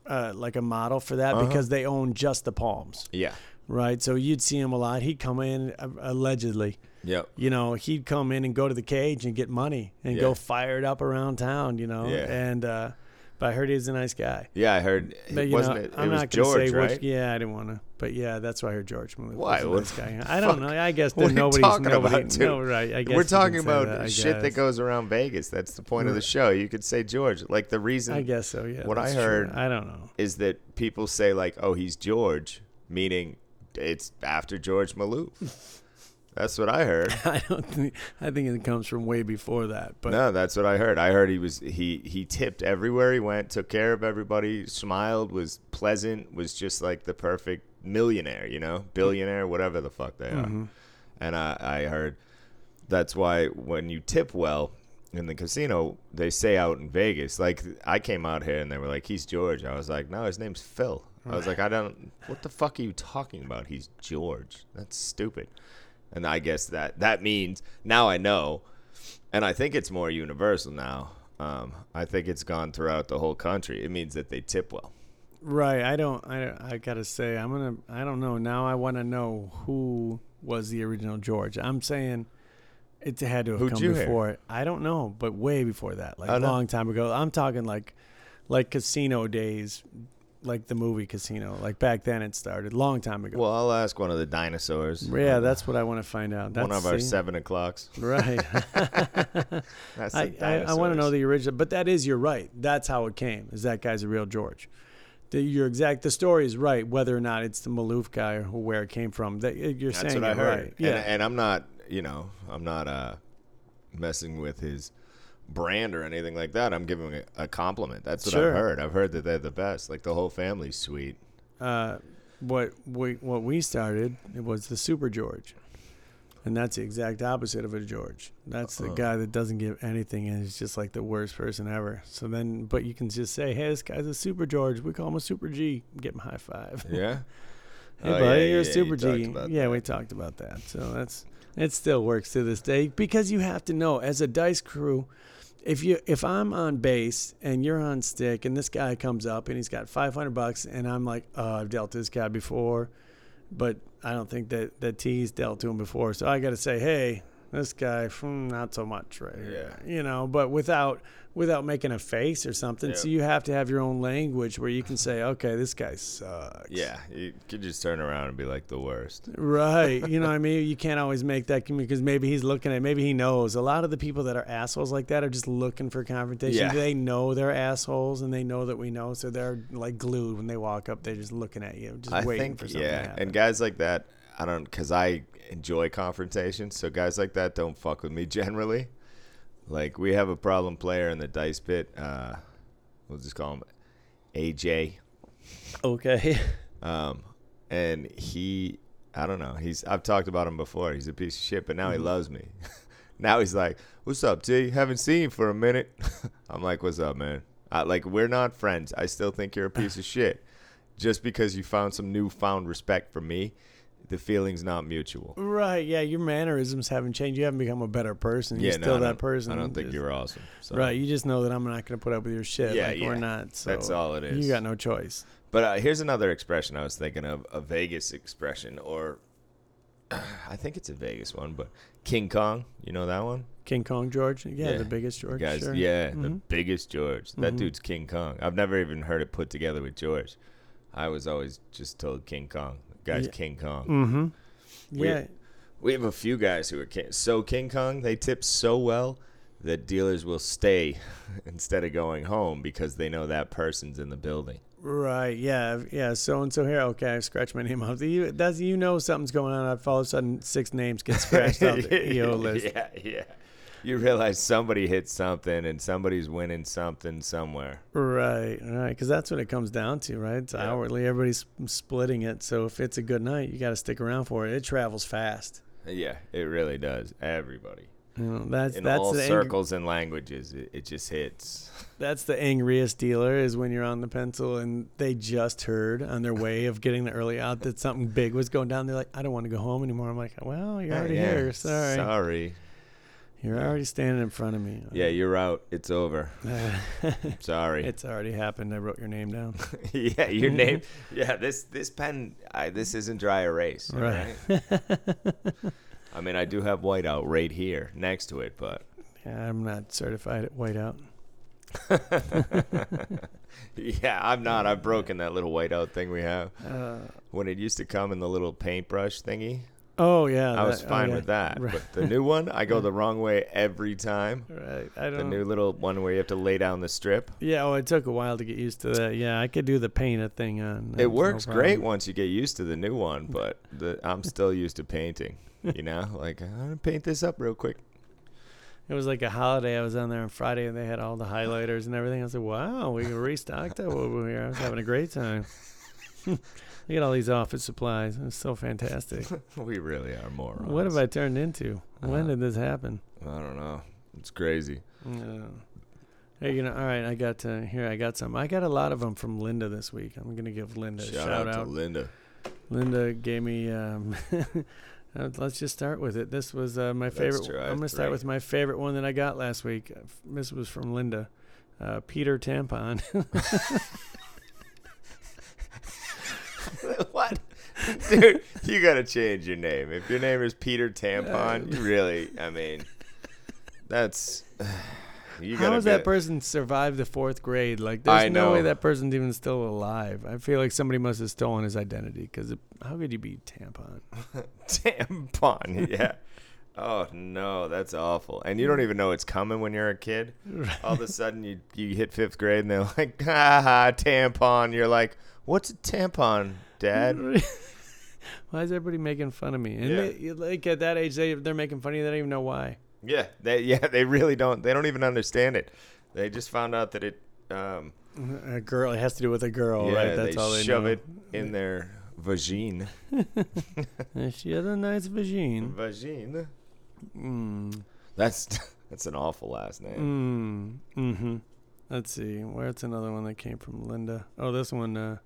uh, like a model for that Uh-huh. because they own just the Palms, Yeah. right? So you'd see him a lot. He'd come in uh, allegedly. Yep. You know, he'd come in and go to the cage and get money and Yeah. go fire it up around town. You know, Yeah. and uh, but I heard he's a nice guy. Yeah, I heard. But you wasn't know, it? It I'm was not George, say right? which. Yeah, I didn't want to, but yeah, that's why I heard George Maloof. Why? What nice guy. I don't know. I guess that nobody's talking nobody. about, dude? No, right. I guess We're talking about that, shit that goes around Vegas. That's the point of the show. You could say George. Like the reason I guess so. Yeah. What I that's true. heard- I don't know. is that people say like, "Oh, he's George," meaning it's after George Maloof. That's what I heard. I don't think. I think it comes from way before that. But no, that's what I heard. I heard he was he he tipped everywhere he went, took care of everybody, smiled, was pleasant, was just like the perfect millionaire, you know, billionaire, whatever the fuck they are. Mm-hmm. And I I heard that's why when you tip well in the casino, they say out in Vegas, like I came out here and they were like, "He's George." I was like, "No, his name's Phil." I was like, "I don't. What the fuck are you talking about? He's George. That's stupid." And I guess that that means now I know, and I think it's more universal now. Um, I think it's gone throughout the whole country. It means that they tip well. right. I don't. I. I gotta say. I'm gonna. I don't know. Now I want to know who was the original George. I'm saying. It had to have Who'd come you hear? before. I don't know, but way before that, like a long time ago. I'm talking like, like casino days, like the movie Casino. Like back then, it started long time ago. Well, I'll ask one of the dinosaurs. yeah, that's what I want to find out. That's one of our see? seven o'clocks. Right. That's I, I, I want to know the original, but that is you're right. That's how it came. Is that guy's a real George? The, you're exact. The story is right, whether or not it's the Maloof guy or where it came from. That you're That's saying what I heard. right. Yeah. And, and I'm not, you know, I'm not uh, messing with his brand or anything like that. I'm giving a, a compliment. That's what Sure. I've heard. I've heard that they're the best. Like the whole family's sweet. uh, what we what we started it was the Super George, and that's the exact opposite of a George. That's the Uh-uh. guy that doesn't give anything and is just like the worst person ever. So then, but you can just say, "Hey, this guy's a Super George. We call him a Super G. Get him a high five. Yeah. Hey, Oh, buddy, yeah, you're yeah, a you Super talked G. about Yeah, we talked about that. So that's it. Still works to this day because you have to know as a dice crew. If you if I'm on base and you're on stick and this guy comes up and he's got 500 bucks and I'm like, oh, I've dealt this guy before, but I don't think that that T's dealt to him before, so I got to say, hey, this guy, hmm, not so much right here, you know. But without without making a face or something, so you have to have your own language where you can say, okay, this guy sucks. Yeah. You could just turn around and be like the worst. Right. You know what I mean? You can't always make that because maybe he's looking at, maybe he knows. A lot of the people that are assholes like that are just looking for confrontation. Yeah. They know they're assholes and they know that we know. So they're like glued when they walk up. They're just looking at you, just I waiting think, for something to yeah. happen. And guys like that, I don't, because I enjoy confrontation. So guys like that don't fuck with me generally. Like we have a problem player in the dice pit. Uh, we'll just call him AJ. okay. Um, and he, I don't know. He's I've talked about him before. He's a piece of shit, but now he Mm-hmm. loves me. now he's like, "What's up, T? Haven't seen you for a minute." I'm like, "What's up, man?" I, like we're not friends. I still think you're a piece of shit. Just because you found some newfound respect for me, the feeling's not mutual. Right. Yeah. Your mannerisms haven't changed. You haven't become a better person. You're yeah, no, still I that person. I don't think Just- you're awesome. So. Right. You just know that I'm not going to put up with your shit. Yeah, like, yeah. We're not. So That's all it is. You got no choice. But uh, here's another expression I was thinking of a Vegas expression, or I think it's a Vegas one, but King Kong. You know that one? King Kong George. Yeah. Yeah. The biggest George. Guys, sure. yeah, the Mhm. biggest George. That Mhm. dude's King Kong. I've never even heard it put together with George. I was always just told King Kong. Guy's Yeah. King Kong. Mm-hmm. We- Yeah. We have a few guys who are king- so King Kong. They tip so well that dealers will stay instead of going home because they know that person's in the building. Right. Yeah. Yeah. So and so here. Okay. I scratch my name off. You, that's you know something's going on. All of a sudden, six names get scratched off the EO list. Yeah, yeah. You realize somebody hit something and somebody's winning something somewhere. Right. Right. Because that's what it comes down to, right? It's Yeah. hourly. Everybody's splitting it. So if it's a good night, you got to stick around for it. It travels fast. Yeah, it really does. Everybody. You know, that's In that's all circles and languages, it, it just hits. that's the angriest dealer is when you're on the pencil and they just heard on their way of getting the early out that something big was going down. They're like, I don't want to go home anymore. I'm like, well, you're already Yeah, here. Sorry. Sorry. You're already standing in front of me. Yeah, you're out. It's over. Sorry. it's already happened. I wrote your name down. yeah, your name. Yeah, this this pen. I, this isn't dry erase. all Right. I mean, I do have whiteout right here next to it, but Yeah, I'm not certified at whiteout. yeah, I'm not. I've broken that little whiteout thing we have. Uh, When it used to come in the little paintbrush thingy, oh yeah, I was that- oh, fine yeah. with that. Right. But the new one, I go the wrong way every time. Right. I The don't. new little one where you have to lay down the strip. yeah. Oh, it took a while to get used to that. Yeah, I could do the painted thing on. It works problem. great once you get used to the new one, but the, I'm still used to painting. You know, like I'm gonna paint this up real quick. It was like a holiday. I was on there on Friday and they had all the highlighters and everything. I said, "Wow, we restocked that over here." I was having a great time. Look at all these office supplies. It's so fantastic. we really are morons. what have I turned into? When Uh, did this happen? I don't know. It's crazy. Yeah. Hey, you know, all right. I got uh, here. I got some. I got a lot of them from Linda this week. I'm gonna give Linda a Shout, shout, out, out. to Linda. Linda gave me. Um, uh, let's just start with it. This was uh, my That's favorite. I'm gonna start with my favorite one that I got last week. This was from Linda. Uh, Peter Tampon. what? Dude, you gotta change your name. If your name is Peter Tampon, you really, I mean, that's. You How does that person survive the fourth grade? Like, there's I no way that person's even still alive. I feel like somebody must have stolen his identity because how could you be tampon? tampon? Yeah. Oh no, that's awful. And you don't even know it's coming when you're a kid. All of a sudden, you you hit fifth grade, and they're like, "Ha ha, tampon." You're like, "What's a tampon, Dad?" why is everybody making fun of me? And Yeah. they, like at that age, they they're making fun of you. They don't even know why. Yeah, they yeah they really don't. They don't even understand it. They just found out that it. Um, A girl. It has to do with a girl, yeah, right? That's they all they shove know. it in their vagine. She has a nice vagine. Vagine. Mm. That's that's an awful last name. Mm. Mm-hmm. Let's see. Where's another one that came from Linda? Oh, this one. Uh,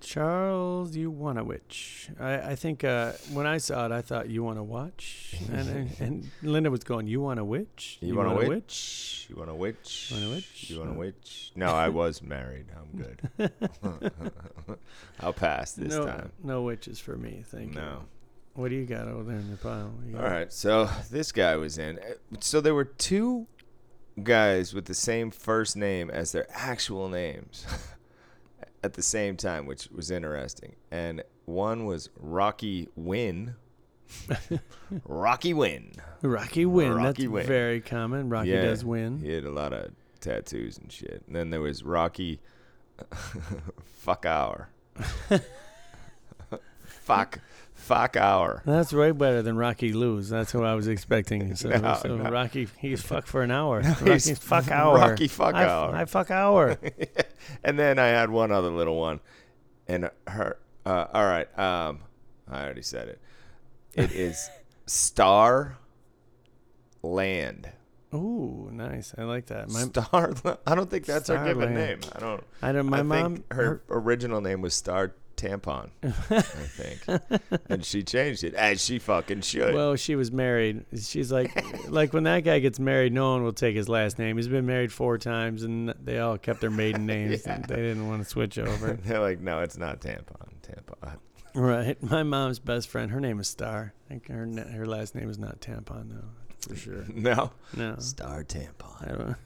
Charles Uwanowicz. I, I think uh, when I saw it, I thought you want to watch, and, and Linda was going, "You want a witch? You, want to wanna witch? You want a witch? Wanna witch? You want to No. witch? No, I was married. I'm good. I'll pass this no, time. no witches for me. Thank you. No. What do you got over there in your pile? All right. So this guy was in. uh, So there were two guys with the same first name as their actual names at the same time, which was interesting. And one was Rocky Win. Rocky Win. Rocky win. Rocky That's win. very common. Rocky Yeah, does win. He had a lot of tattoos and shit. And then there was Rocky Fuck Hour. fuck Fuck Hour. That's way better than Rocky lose. That's what I was expecting. So, No, so no. Rocky, he's fuck for an hour. he's Rocky's fuck hour. Rocky fuck I, hour. I fuck hour. and then I had one other little one. And her uh, all right, um I already said it. It is Star Land. Ooh, nice. I like that. My, Star I don't think that's her given Starland. name. I don't I don't. My I mom. think her, original name was Star Tampon, I think, and she changed it as she fucking should. Well, she was married. She's like, like when that guy gets married, no one will take his last name. He's been married four times, and they all kept their maiden names. Yeah. They didn't want to switch over. They're like, no, it's not tampon. Tampon. right. My mom's best friend. Her name is Star. I think her her last name is not Tampon though, for sure. No, No. Star I Tampon.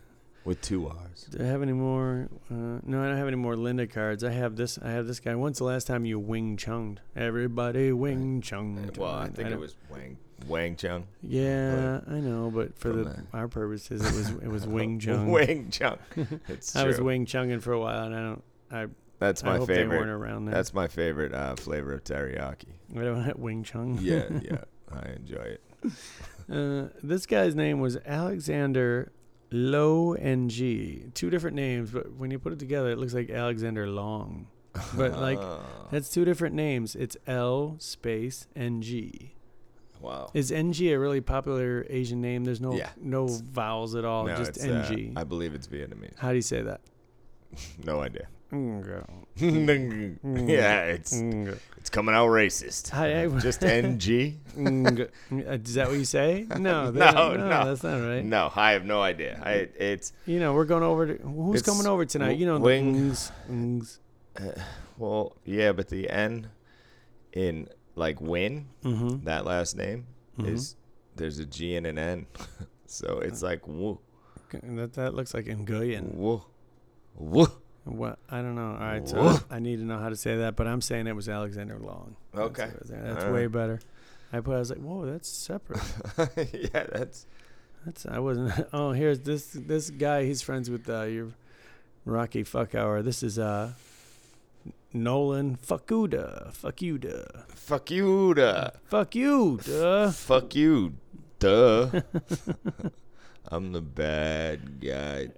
With two R's. Do I have any more? Uh, no, I don't have any more Linda cards. I have this. I have this guy. When's the last time you wing chunged? Everybody wing chunged. Well, I think it was Wang Wang Chung. Yeah, I know, but for the the- our purposes, it was it was wing chung. Wing Chung. It's I was wing chunging for a while, and I don't. I That's I my weren't favorite. That's my favorite uh, flavor of teriyaki. I don't have wing chung. Yeah, yeah, I enjoy it. Uh, this guy's name was Alexander Low NG. Two different names, but when you put it together, it looks like Alexander Long. But like that's two different names. It's L space NG. wow. Is NG a really popular Asian name? There's no Yeah. no vowels at all, no, just it's, uh, NG. I believe it's Vietnamese. How do you say that? No idea. Yeah, it's it's coming out racist. Hi, I- Just NG? Uh, Is that what you say? No, No, that- no. that's not right. No, I have no idea. I it's You know, we're going over to who's coming over tonight? You know, the wing- ngs, ngs. uh, well, yeah, but the N in like win Mhm. that last name Mhm. is there's a G and an N, so it's like woo That that looks like Nguyen. woo woo. What I don't know. All right, so I need to know how to say that, but I'm saying it was Alexander Long. That's Okay. what I was saying. That's way right. better. I put. I was like, whoa, that's separate. yeah, that's That's I wasn't. Oh, here's this this guy. He's friends with uh, your Rocky Fuck Hour. This is uh Nolan Fuckuda. Fuck you, duh. fuck you, duh. Fuck you, duh. Fuck you, duh. I'm the bad guy.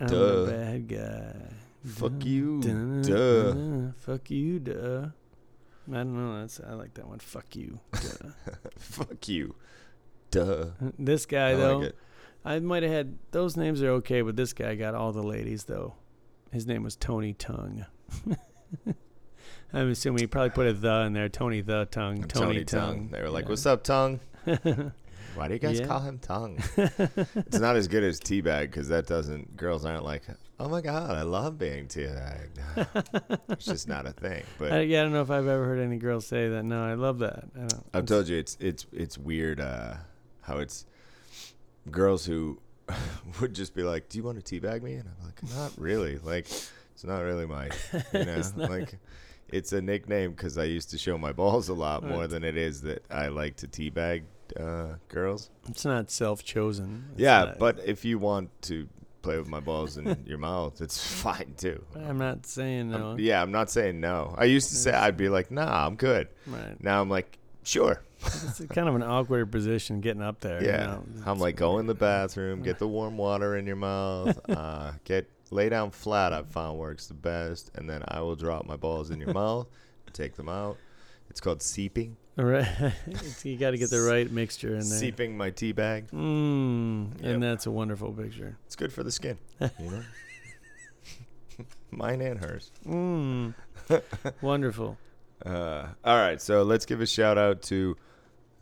I'm Duh. the bad guy. Fuck you, dun, duh. Fuck you, duh. I don't know. That's I like that one. Fuck you. Duh. Fuck you, duh. this guy I though, like it. I might have had those names are okay, but this guy got all the ladies though. His name was Tony Tongue. I'm assuming he probably put a the in there. Tony the Tongue. Tony, Tongue. They were like, Yeah. "What's up, Tongue?" Why do you guys Yeah. call him Tongue? it's not as good as Teabag because that doesn't. Girls aren't like, "Oh my god, I love being teabagged." it's just not a thing. But I, yeah, I don't know if I've ever heard any girls say that. No, I love that. I don't, I've told you it's it's it's weird uh, how it's girls who would just be like, "Do you want to teabag me?" And I'm like, "Not really. Like, it's not really my, you know, It's like." It's a nickname because I used to show my balls a lot more Right. than it is that I like to teabag uh, girls. It's not self-chosen. It's Yeah, not- but if you want to play with my balls in your mouth, it's fine too. I'm not saying no. I'm- yeah, I'm not saying no. I used to say I'd be like, nah, I'm good. Right. Now I'm like, sure. It's kind of an awkward position getting up there. you Yeah. know. I'm like, go in the bathroom, get the warm water in your mouth, uh, get lay down flat. I've found works the best, and then I will drop my balls in your mouth, take them out. It's called seeping. Right. You got to get the right mixture in there. Seeping my tea bag. Mm, Yep. And that's a wonderful picture. It's good for the skin. You know. Mine and hers. Mm. Wonderful. Uh, all right, so let's give a shout out to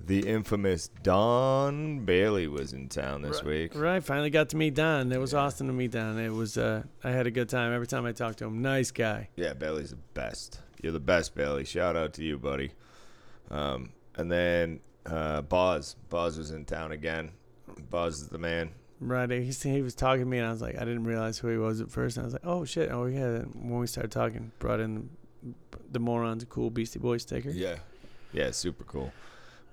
the infamous Don Bailey was in town this right, week. Right. Finally got to meet Don. It was Yeah. awesome to meet Don. It was. Uh, I had a good time every time I talked to him. Nice guy. Yeah, Bailey's the best. You're the best, Bailey. Shout out to you, buddy. Um, and then uh, Boz. Boz was in town again. Boz is the man. Right. He, he was talking to me, and I was like, I didn't realize who he was at first. And I was like, oh shit. Oh yeah. And when we started talking, brought in the morons, a cool Beastie Boys sticker. Yeah. Yeah, super cool.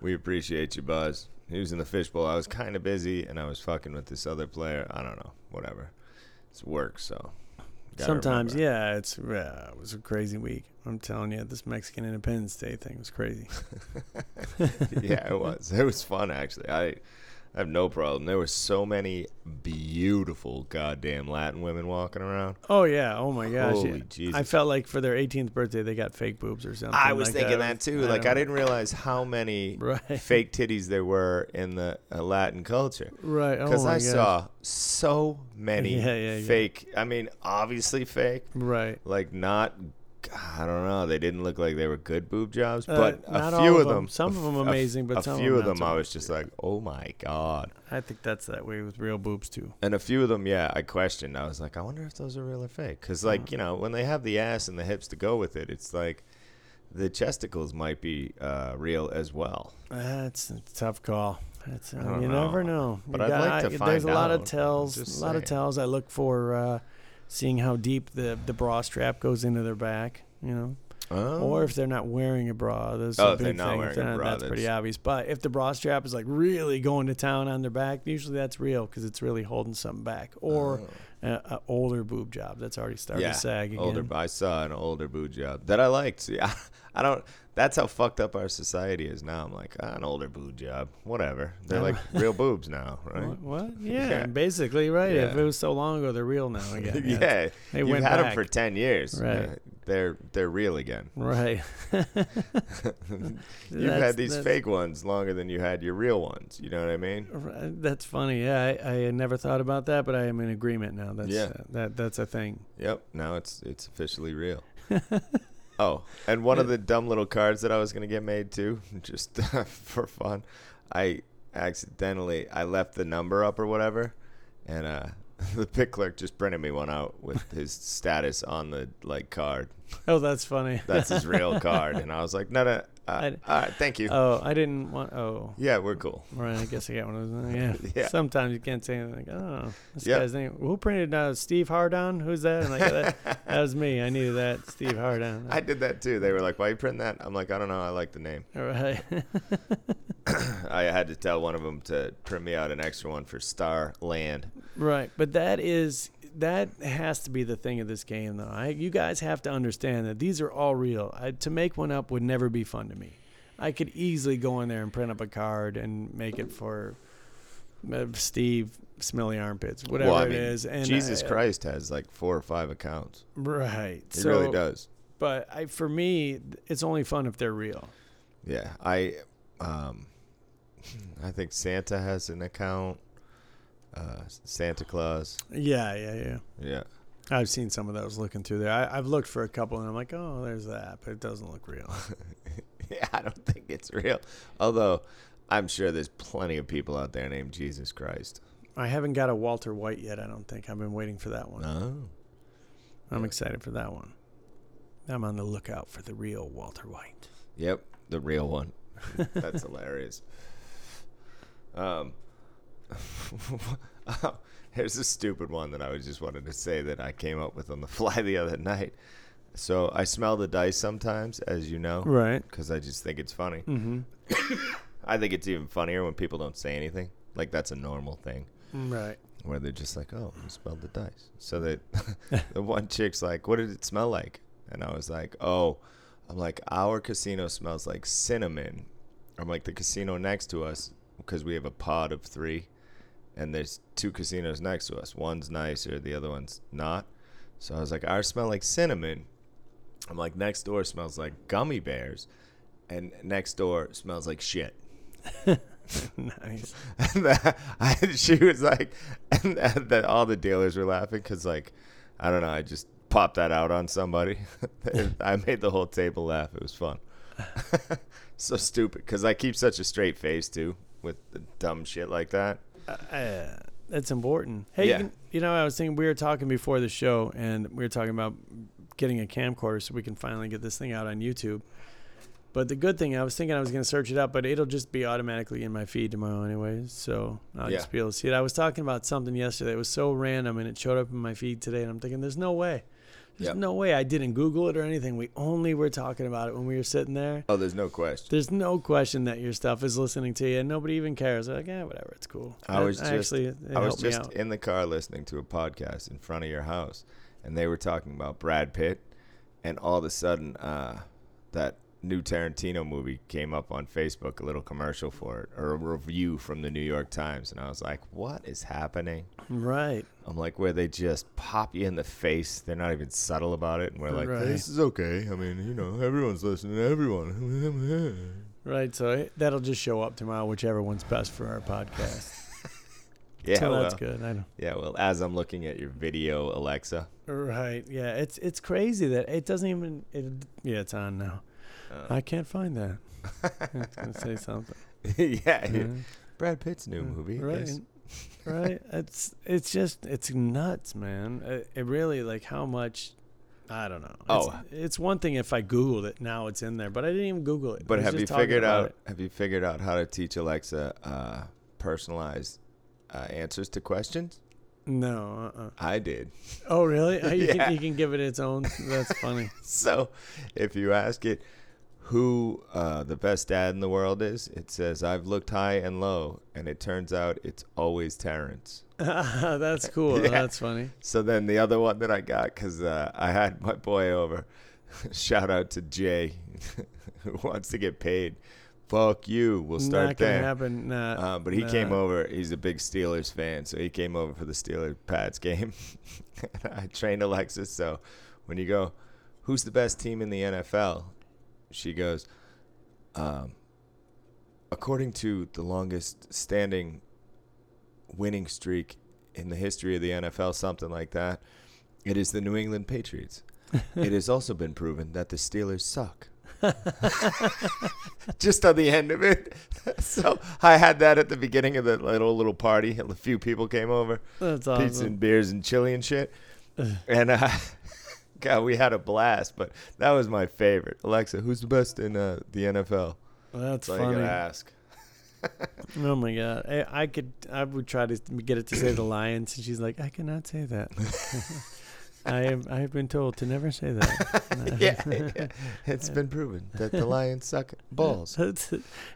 We appreciate you, Buzz. He was in the fishbowl. I was kind of busy, and I was fucking with this other player. I don't know. Whatever. It's work, so. Sometimes, remember. yeah, it's yeah, it was a crazy week. I'm telling you, this Mexican Independence Day thing was crazy. yeah, it was. It was fun actually. I I have no problem. There were so many beautiful goddamn Latin women walking around. Oh yeah, oh my gosh, Holy yeah. Jesus. I felt like for their 18th birthday they got fake boobs or something. I was like thinking that, too. Like I didn't realize how many Right, fake titties there were in the uh, Latin culture. right. Oh Because my I gosh. saw so many yeah, yeah. fake. I mean, obviously fake. Right. Like not. I don't know. They didn't look like they were good boob jobs, Uh, but not a few of of them. them. Some of them a amazing, but a some of few them of not them, I was just like, oh my god. I think that's that way with real boobs too. And a few of them, yeah, I questioned. I was like, I wonder if those are real or fake. Because, like, Mm. you know, when they have the ass and the hips to go with it, it's like the chesticles might be uh, real as well. That's a tough call. That's, uh, I don't you know. never know. But You I'd like to I- to There's find a lot of tells. A lot of saying. tells. I look for uh, seeing how deep the the bra strap goes into their back. You know. Oh. Or if oh. they're not wearing a bra, that's Oh, a if they're big not thing. wearing they're a not, bra, that's pretty obvious. But if the bra strap is like really going to town on their back, usually that's real because it's really holding something back. Or Oh. a, a older boob job that's already starting yeah, to sag again. older. I saw an older boob job that I liked. I, I don't. That's how fucked up our society is now. I'm like, ah, an older boob job, whatever. They're like real boobs now, right? What? what? Yeah, Yeah. basically, right. If it was so long ago, they're real now again. yeah, They you've went had them for ten years. Right. Uh, they're they're real again. Right. You've had these fake ones longer than you had your real ones. You know what I mean? Right, That's funny. Yeah, I, I had never thought about that, but I am in agreement now. That's Yeah. uh, that that's a thing. Yep. Now it's it's officially real. Oh, and one of the dumb little cards that I was gonna get made too, just for fun, I accidentally I left the number up or whatever, and uh, the pick clerk just printed me one out with his status on the like card. Oh, that's funny. That's his real card, and I was like, no, no, uh, all right, thank you. oh, I didn't want. Oh, yeah, we're cool. right. I guess I got one of those. Yeah. Yeah. Sometimes you can't say anything. Like, oh, this Yep. guy's name. Who printed uh, Steve Hardon? Who's that? And like that, that was me. I needed that Steve Hardon. I did that too. They were like, "Why are you print that?" I'm like, "I don't know. I like the name." All right. I had to tell one of them to print me out an extra one for Star Land. Right, but that is that has to be the thing of this game, though. I, you guys have to understand that these are all real. I, to make one up would never be fun to me. I could easily go in there and print up a card and make it for uh, Steve Smelly Armpits, whatever well, I mean, is. And Jesus I- Christ has like four or five accounts. right? He so, really does. But I, for me, it's only fun if they're real. Yeah, I, um, I think Santa has an account. Uh, Santa Claus. Yeah, yeah, yeah. Yeah. I've seen some of those looking through there. I, I've looked for a couple, and I'm like, oh, there's that, but it doesn't look real. yeah, I don't think it's real. Although, I'm sure there's plenty of people out there named Jesus Christ. I haven't got a Walter White yet. I don't think. I've been waiting for that one. No. I'm excited for that one. I'm on the lookout for the real Walter White. Yep, the real one. That's hilarious. Um, Here's a stupid one that I was just wanted to say that I came up with on the fly the other night. So I smell the dice sometimes, as you know, Right. because I just think it's funny. Mm-hmm. I think it's even funnier when people don't say anything. Like that's a normal thing Right. where they're just like, "Oh, you smelled the dice." So that the one chick's like, "What did it smell like?" And I was like, "Oh, I'm like our casino smells like cinnamon." I'm like the casino next to us because we have a pod of three, and there's two casinos next to us. One's nicer, the other one's not. So I was like, "Ours smell like cinnamon." I'm like, next door smells like gummy bears, and next door smells like shit. nice. and that, I, she was like, and that, all the dealers were laughing because, like, I don't know, I just popped that out on somebody. I made the whole table laugh. It was fun. so stupid because I keep such a straight face too with the dumb shit like that. Uh, that's important. Hey, Yeah. you, can- you know, I was thinking we were talking before the show, and we were talking about getting a camcorder so we can finally get this thing out on YouTube. But the good thing, I was thinking I was going to search it up, but it'll just be automatically in my feed tomorrow, anyways. So I'll Yeah. just be able to see it. I was talking about something yesterday. It was so random, and it showed up in my feed today, and I'm thinking, there's no way. There's Yep. no way I didn't Google it or anything. We only were talking about it when we were sitting there. Oh, there's no question. There's no question that your stuff is listening to you, and nobody even cares. They're like, yeah, whatever, it's cool. I was just- actually, I was just in the car listening to a podcast in front of your house, and they were talking about Brad Pitt, and all of a sudden, uh, that new Tarantino movie came up on Facebook, a little commercial for it, or a review from the New York Times, and I was like, "What is happening?" Right. I'm like, where they just pop you in the face. They're not even subtle about it, and we're like, Right. "This is okay." I mean, you know, everyone's listening to everyone. Right. So that'll just show up tomorrow, whichever one's best for our podcast. yeah, so well, that's good. I know. yeah. Well, as I'm looking at your video, Alexa. Right. Yeah. It's it's crazy that it doesn't even. It, yeah, it's on now. Uh, I can't find that. I was gonna say something. yeah. Brad Pitt's new Yeah, movie. Right. right. It's it's just it's nuts, man. It, it really like how much. I don't know. It's, Oh. it's one thing if I Googled it. Now it's in there, but I didn't even Google it. But have you figured out? Have you figured out how to teach Alexa uh, personalized uh, answers to questions? No. Uh-uh. I did. Oh, really? Oh, you, Yeah. can, you can give it its own. That's funny. So, if you ask it who uh, the best dad in the world is, it says I've looked high and low, and it turns out it's always Terrence. That's cool. Yeah. That's funny. So then the other one that I got because uh, I had my boy over. Shout out to Jay, who wants to get paid. Fuck you. We'll start Not there. happen. Nah, Uh, but he nah. came over. He's a big Steelers fan, so he came over for the Steelers Pats game. I trained Alexis. So when you go, who's the best team in the NFL? She goes, um, according to the longest standing winning streak in the history of the NFL, something like that, it is the New England Patriots. it has also been proven that the Steelers suck. Just on the end of it. so I had that at the beginning of the little little party. A few people came over, That's pizza and beers and chili and shit. and uh, God, we had a blast. But that was my favorite. Alexa, who's the best in uh, the NFL? That's That's all you funny. ask. Oh my god, I, I could, I would try to get it to say the Lions, and she's like, I cannot say that. I have, I have been told to never say that. yeah, yeah, it's been proven that the Lions suck balls.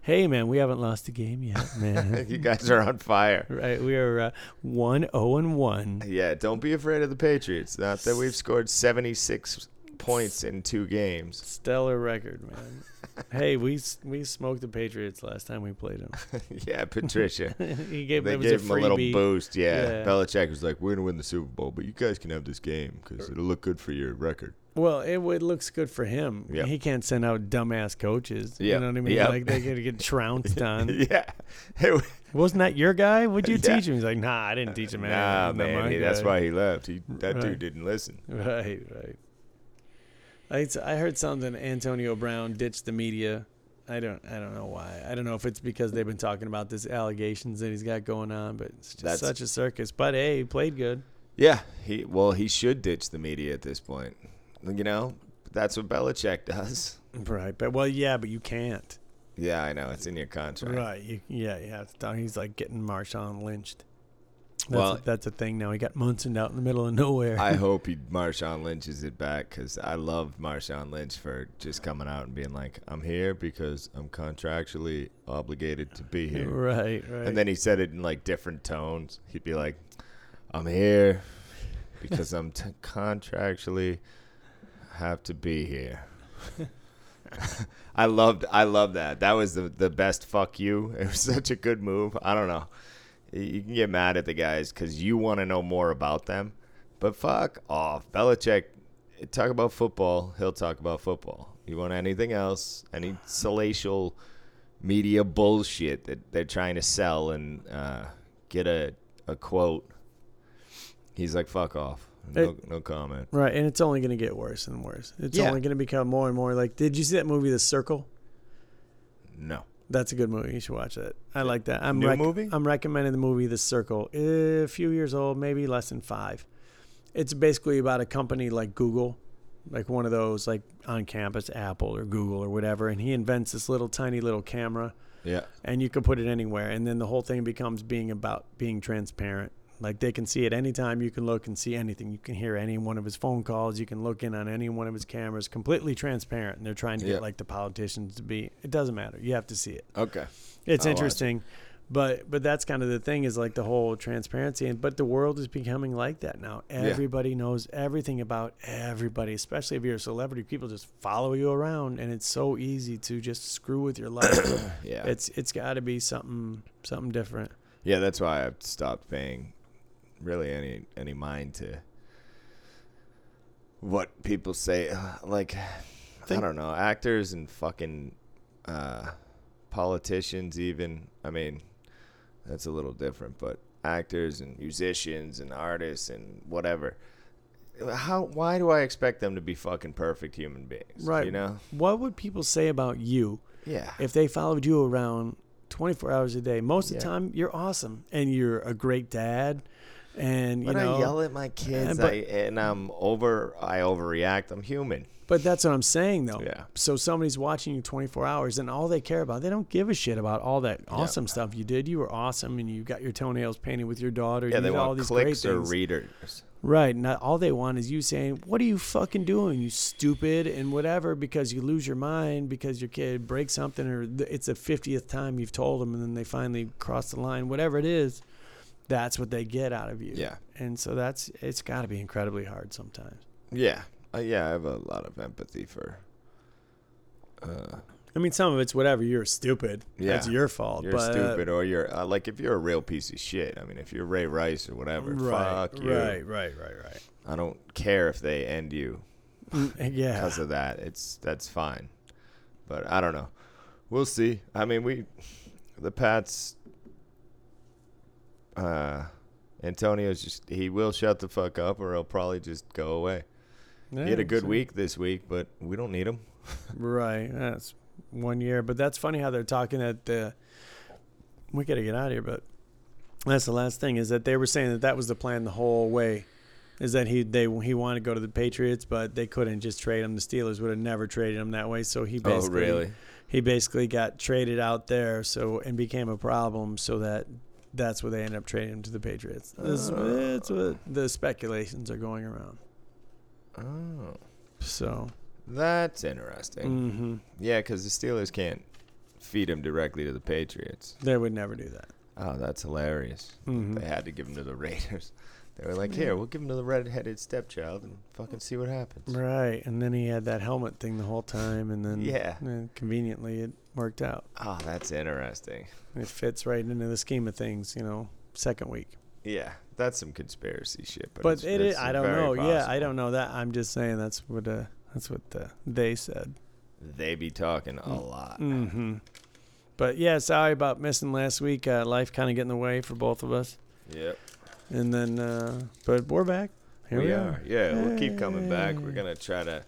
Hey man, we haven't lost a game yet, man. you guys are on fire. right, we are uh, one zero and one. Yeah, don't be afraid of the Patriots. Not that we've scored 76 points in two games. Stellar record, man. hey, we we smoked the Patriots last time we played them. yeah, Patricia. he gave they gave him a little boost. Yeah. Yeah. Belichick was like, "We're gonna win the Super Bowl, but you guys can have this game because it'll look good for your record." Well, it, it looks good for him. Yep. He can't send out dumbass coaches. Yep. You know what I mean? Yep. Like they're gonna get trounced on. yeah. Wa- Wasn't that your guy? What'd you Yeah. teach him? He's like, Nah, I didn't teach him. nah, man. that's guy." why he left. He that Right. dude didn't listen. Right, right. I, I heard something. Antonio Brown ditched the media. I don't. I don't know why. I don't know if it's because they've been talking about this allegations that he's got going on, but it's just That's- such a circus. But hey, he played good. Yeah. He well, he should ditch the media at this point. You know, that's what Belichick does. Right. But well, yeah, but you can't. Yeah, I know. It's in your contract. Right. You, yeah, yeah. It's done. He's like getting Marshawn lynched. That's, Well- a, that's a thing now. He got Munson out in the middle of nowhere. I hope he Marshawn Lynch's it back because I love Marshawn Lynch for just coming out and being like, "I'm here because I'm contractually obligated to be here." right, right. And then he said it in like different tones. He'd be like, "I'm here because I'm t- contractually have to be here." I loved, I love that. That was the the best fuck you. It was such a good move. I don't know. You- can get mad at the guys because you want to know more about them, but fuck off. Belichick, talk about football. He'll talk about football. You want anything else? Any salacial media bullshit that they're trying to sell and uh, get a, a quote. He's like, fuck off. No, It- no comment. right, and it's only going to get worse and worse. It's Yeah. only going to become more and more like. Did you see that movie, The Circle? No. That's a good movie. You should watch that. I like that. I'm New movie? I'm recommending the movie The Circle. Eh, a few years old, maybe less than five. It's basically about a company like Google, like one of those like on campus, Apple or Google or whatever, and he invents this little tiny little camera, Yeah. and you can put it anywhere, and then the whole thing becomes being about being transparent. Like they can see it anytime. You can look and see anything. You can hear any one of his phone calls. You can look in on any one of his cameras. Completely transparent. And they're trying to Yeah. get like the politicians to be. It doesn't matter. You have to see it Okay. it's I'll watch interesting but but that's kind of the thing is like the whole transparency and but the world is becoming like that now everybody knows everything about everybody especially if you're a celebrity people just follow you around and it's so easy to just screw with your life Yeah. it's it's got to be something something different yeah, that's why I've stopped paying really any any mind to what people say. Uh, Like, I Think- don't know, actors and fucking uh, politicians. Even I mean, that's a little different, but actors and musicians and artists and whatever. How? Why do I expect them to be fucking perfect human beings? Right. You know? what would people say about you Yeah. if they followed you around 24 hours a day most of the time you're awesome and you're a great dad and you But know I yell at my kids, but- I, and I'm over. I overreact. I'm human. But that's what I'm saying, though. Yeah. So somebody's watching you 24 hours, and all they care about, they don't give a shit about all that Yeah. awesome stuff you did. You were awesome, and you got your toenails painted with your daughter. Yeah, you they did all want these great clicks or readers. right. Not all they want is you saying, "What are you fucking doing, you stupid?" and whatever, because you lose your mind because your kid breaks something, or it's the 50th time you've told them, and then they finally cross the line. Whatever it is, that's what they get out of you. Yeah. And so that's it's got to be incredibly hard sometimes. Yeah, uh, yeah. I have a lot of empathy for. Uh, I mean, some of it's whatever. You're stupid. Yeah. it's your fault. you're but, stupid, or you're uh, like if you're a real piece of shit. I mean, if you're Ray Rice or whatever, Right, fuck you. right, right, right, right. I don't care if they end you Mm, Yeah, because of that. It's that's fine, but I don't know. We'll see. I mean, we, the Pats. Uh, Antonio's just he will shut the fuck up, or he'll probably just go away. he had a good so- week this week, but we don't need him. Right, that's one year. But that's funny how they're talking that the. We got to get out of here, but that's the last thing is that they were saying that that was the plan the whole way, is that he they he wanted to go to the Patriots, but they couldn't just trade him. The Steelers would have never traded him that way, so he Oh, basically he basically got traded out there, so and became a problem, so that. That's where they ended up trading him to the Patriots. This, Oh. that's what the speculations are going around. Oh, So, that's interesting. hmm Yeah, because the Steelers can't feed him directly to the Patriots. they would never do that. Oh, that's hilarious. hmm They had to give him to the Raiders. They were like, "Here, we'll give him to the red-headed stepchild and fucking see what happens." Right, and then he had that helmet thing the whole time, and then Yeah. eh, conveniently it worked out. Oh, that's interesting. It fits right into the scheme of things, you know. Second week, Yeah, that's some conspiracy shit. But, but, it's, it is. it's I don't know. Yeah, I don't know that. I'm just saying that's what uh, that's what uh, they said. They be talking a Mm. lot. hmm But yeah, sorry about missing last week. Uh, life kind of getting in the way for both of us, Yep, and then uh, but we're back. Here we, we, are. are. Yeah, we'll keep coming back. We're gonna try to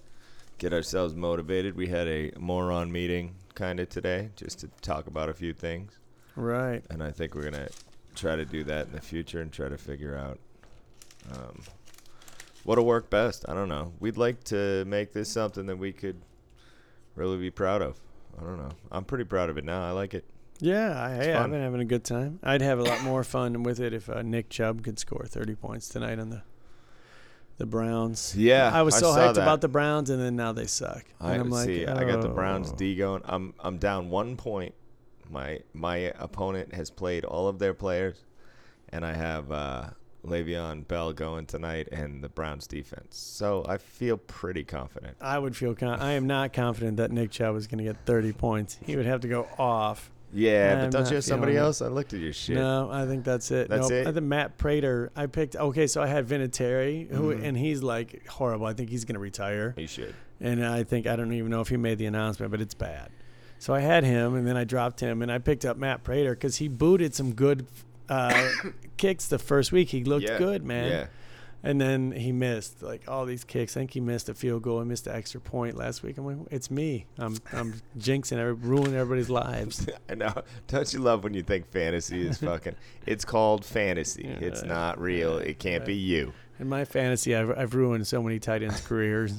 get ourselves motivated. We had a moron meeting kind of today, just to talk about a few things. Right. and I think we're gonna try to do that in the future and try to figure out um, what'll work best. I don't know. We'd like to make this something that we could really be proud of. I don't know. I'm pretty proud of it now. I like it. Yeah, I, hey, I've been having a good time. I'd have a lot more fun with it if uh, Nick Chubb could score 30 points tonight on the the Browns. Yeah, I was so saw hyped that. about the Browns, and then now they suck. I and I'm like, see. I got the Browns oh. D going. I'm I'm down one point. My my opponent has played all of their players, and I have uh, Le'Veon Bell going tonight and the Browns defense. So I feel pretty confident. I would feel con- I am not confident that Nick Chubb was going to get 30 points. He would have to go off. Yeah, I'm but don't you have somebody it. else? I looked at your shit. No, I think that's it. That's nope. it? I think Matt Prater. I picked. Okay, so I had Vinatieri, who, Mhm. and he's like horrible. I think he's going to retire. You should. and I think I don't even know if he made the announcement, but it's bad. So I had him, and then I dropped him, and I picked up Matt Prater because he booted some good uh, kicks the first week. He looked Yeah, good, man. Yeah. And then he missed like all these kicks. I think he missed a field goal. I missed an extra point last week. I'm like, it's me. I'm I'm jinxing, every, ruining everybody's lives. I know. Don't you love when you think fantasy is fucking? It's called fantasy. It's Yeah. not real. It can't be you. In my fantasy, I've I've ruined so many tight ends' careers.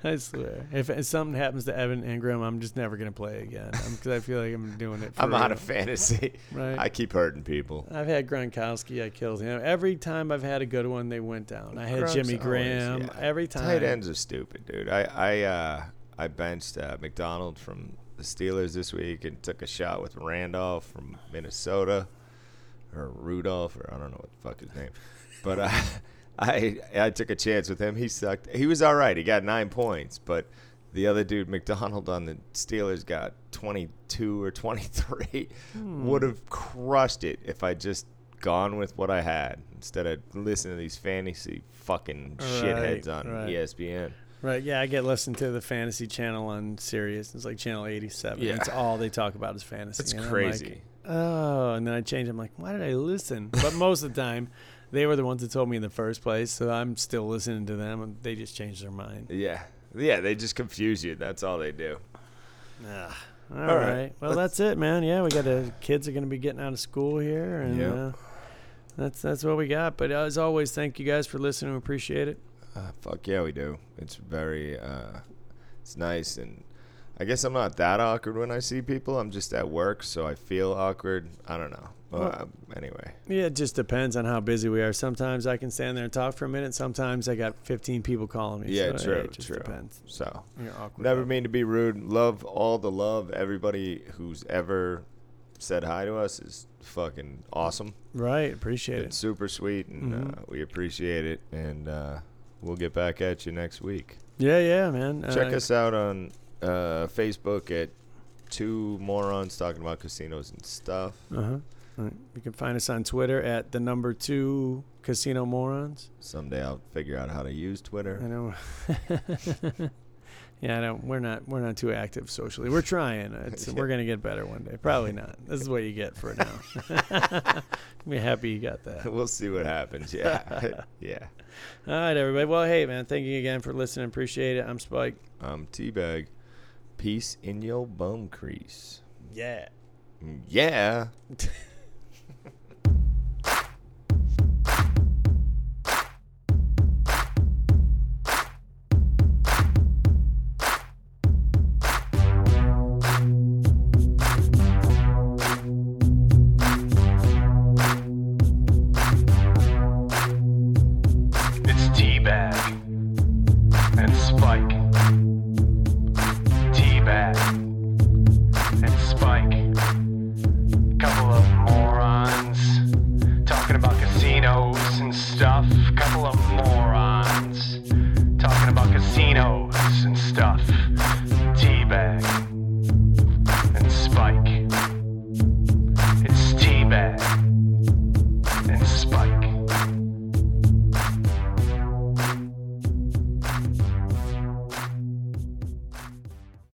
I swear, if, if something happens to Evan Engram, I'm just never gonna play again because I feel like I'm doing it. For I'm out real. of fantasy. Right. I keep hurting people. I've had Gronkowski. I killed him. Every time I've had a good one, they went down. I had Gronk's Jimmy always- Graham. yeah. Every time. Tight ends are stupid, dude. I I uh, I benched uh, McDonald from the Steelers this week and took a shot with Randolph from Minnesota, or Rudolph, or I don't know what the fuck his name, but uh, I I took a chance with him. He sucked. He was all right. He got nine points, but the other dude, McDonald on the Steelers, got 22 or 23. Hmm. Would have crushed it if I just gone with what I had instead of listening to these fantasy fucking shitheads Right, on E right. ESPN. Right. Yeah, I get listened to the fantasy channel on Sirius. It's like channel 87. Yeah. It's all they talk about is fantasy. It's crazy. like, oh, and then I change. I'm like, why did I listen? But most of the time, they were the ones that told me in the first place. So I'm still listening to them, and they just changed their mind. yeah. Yeah, they just confuse you. That's all they do. Ah, all All right. right. Well, Let's- that's it, man. Yeah, we got the kids are going to be getting out of school here, and Yep. uh, that's that's what we got. But as always, thank you guys for listening. We appreciate it. Uh, fuck yeah, we do. It's very, uh, it's nice, and I guess I'm not that awkward when I see people. I'm just at work, so I feel awkward. I don't know. Well, Well- uh, anyway, Yeah, it just depends on how busy we are. Sometimes I can stand there and talk for a minute. Sometimes I got 15 people calling me. Yeah, so, true, It just true. depends. so You're awkward. never mean to be rude. Love all the love. Everybody who's ever said hi to us is fucking awesome. Right. Appreciate It's it. It's super sweet, and Mhm. uh, we appreciate it. And uh, we'll get back at you next week. Yeah, yeah, man. Check Uh, us out on uh, Facebook at two morons talking about casinos and stuff. Uh-huh. Right. You can find us on Twitter at the number two casino morons. Someday I'll figure out how to use Twitter. I know. yeah, I don't. We're not. We're not too active socially. We're trying. It's, We're gonna get better one day. Probably not. This is what you get for now. Be happy you got that. we'll see what happens. Yeah, yeah. All right, everybody. Well, hey, man. Thank you again for listening. Appreciate it. I'm Spike. I'm Teabag. Peace in your bum crease. Yeah. Mm, yeah.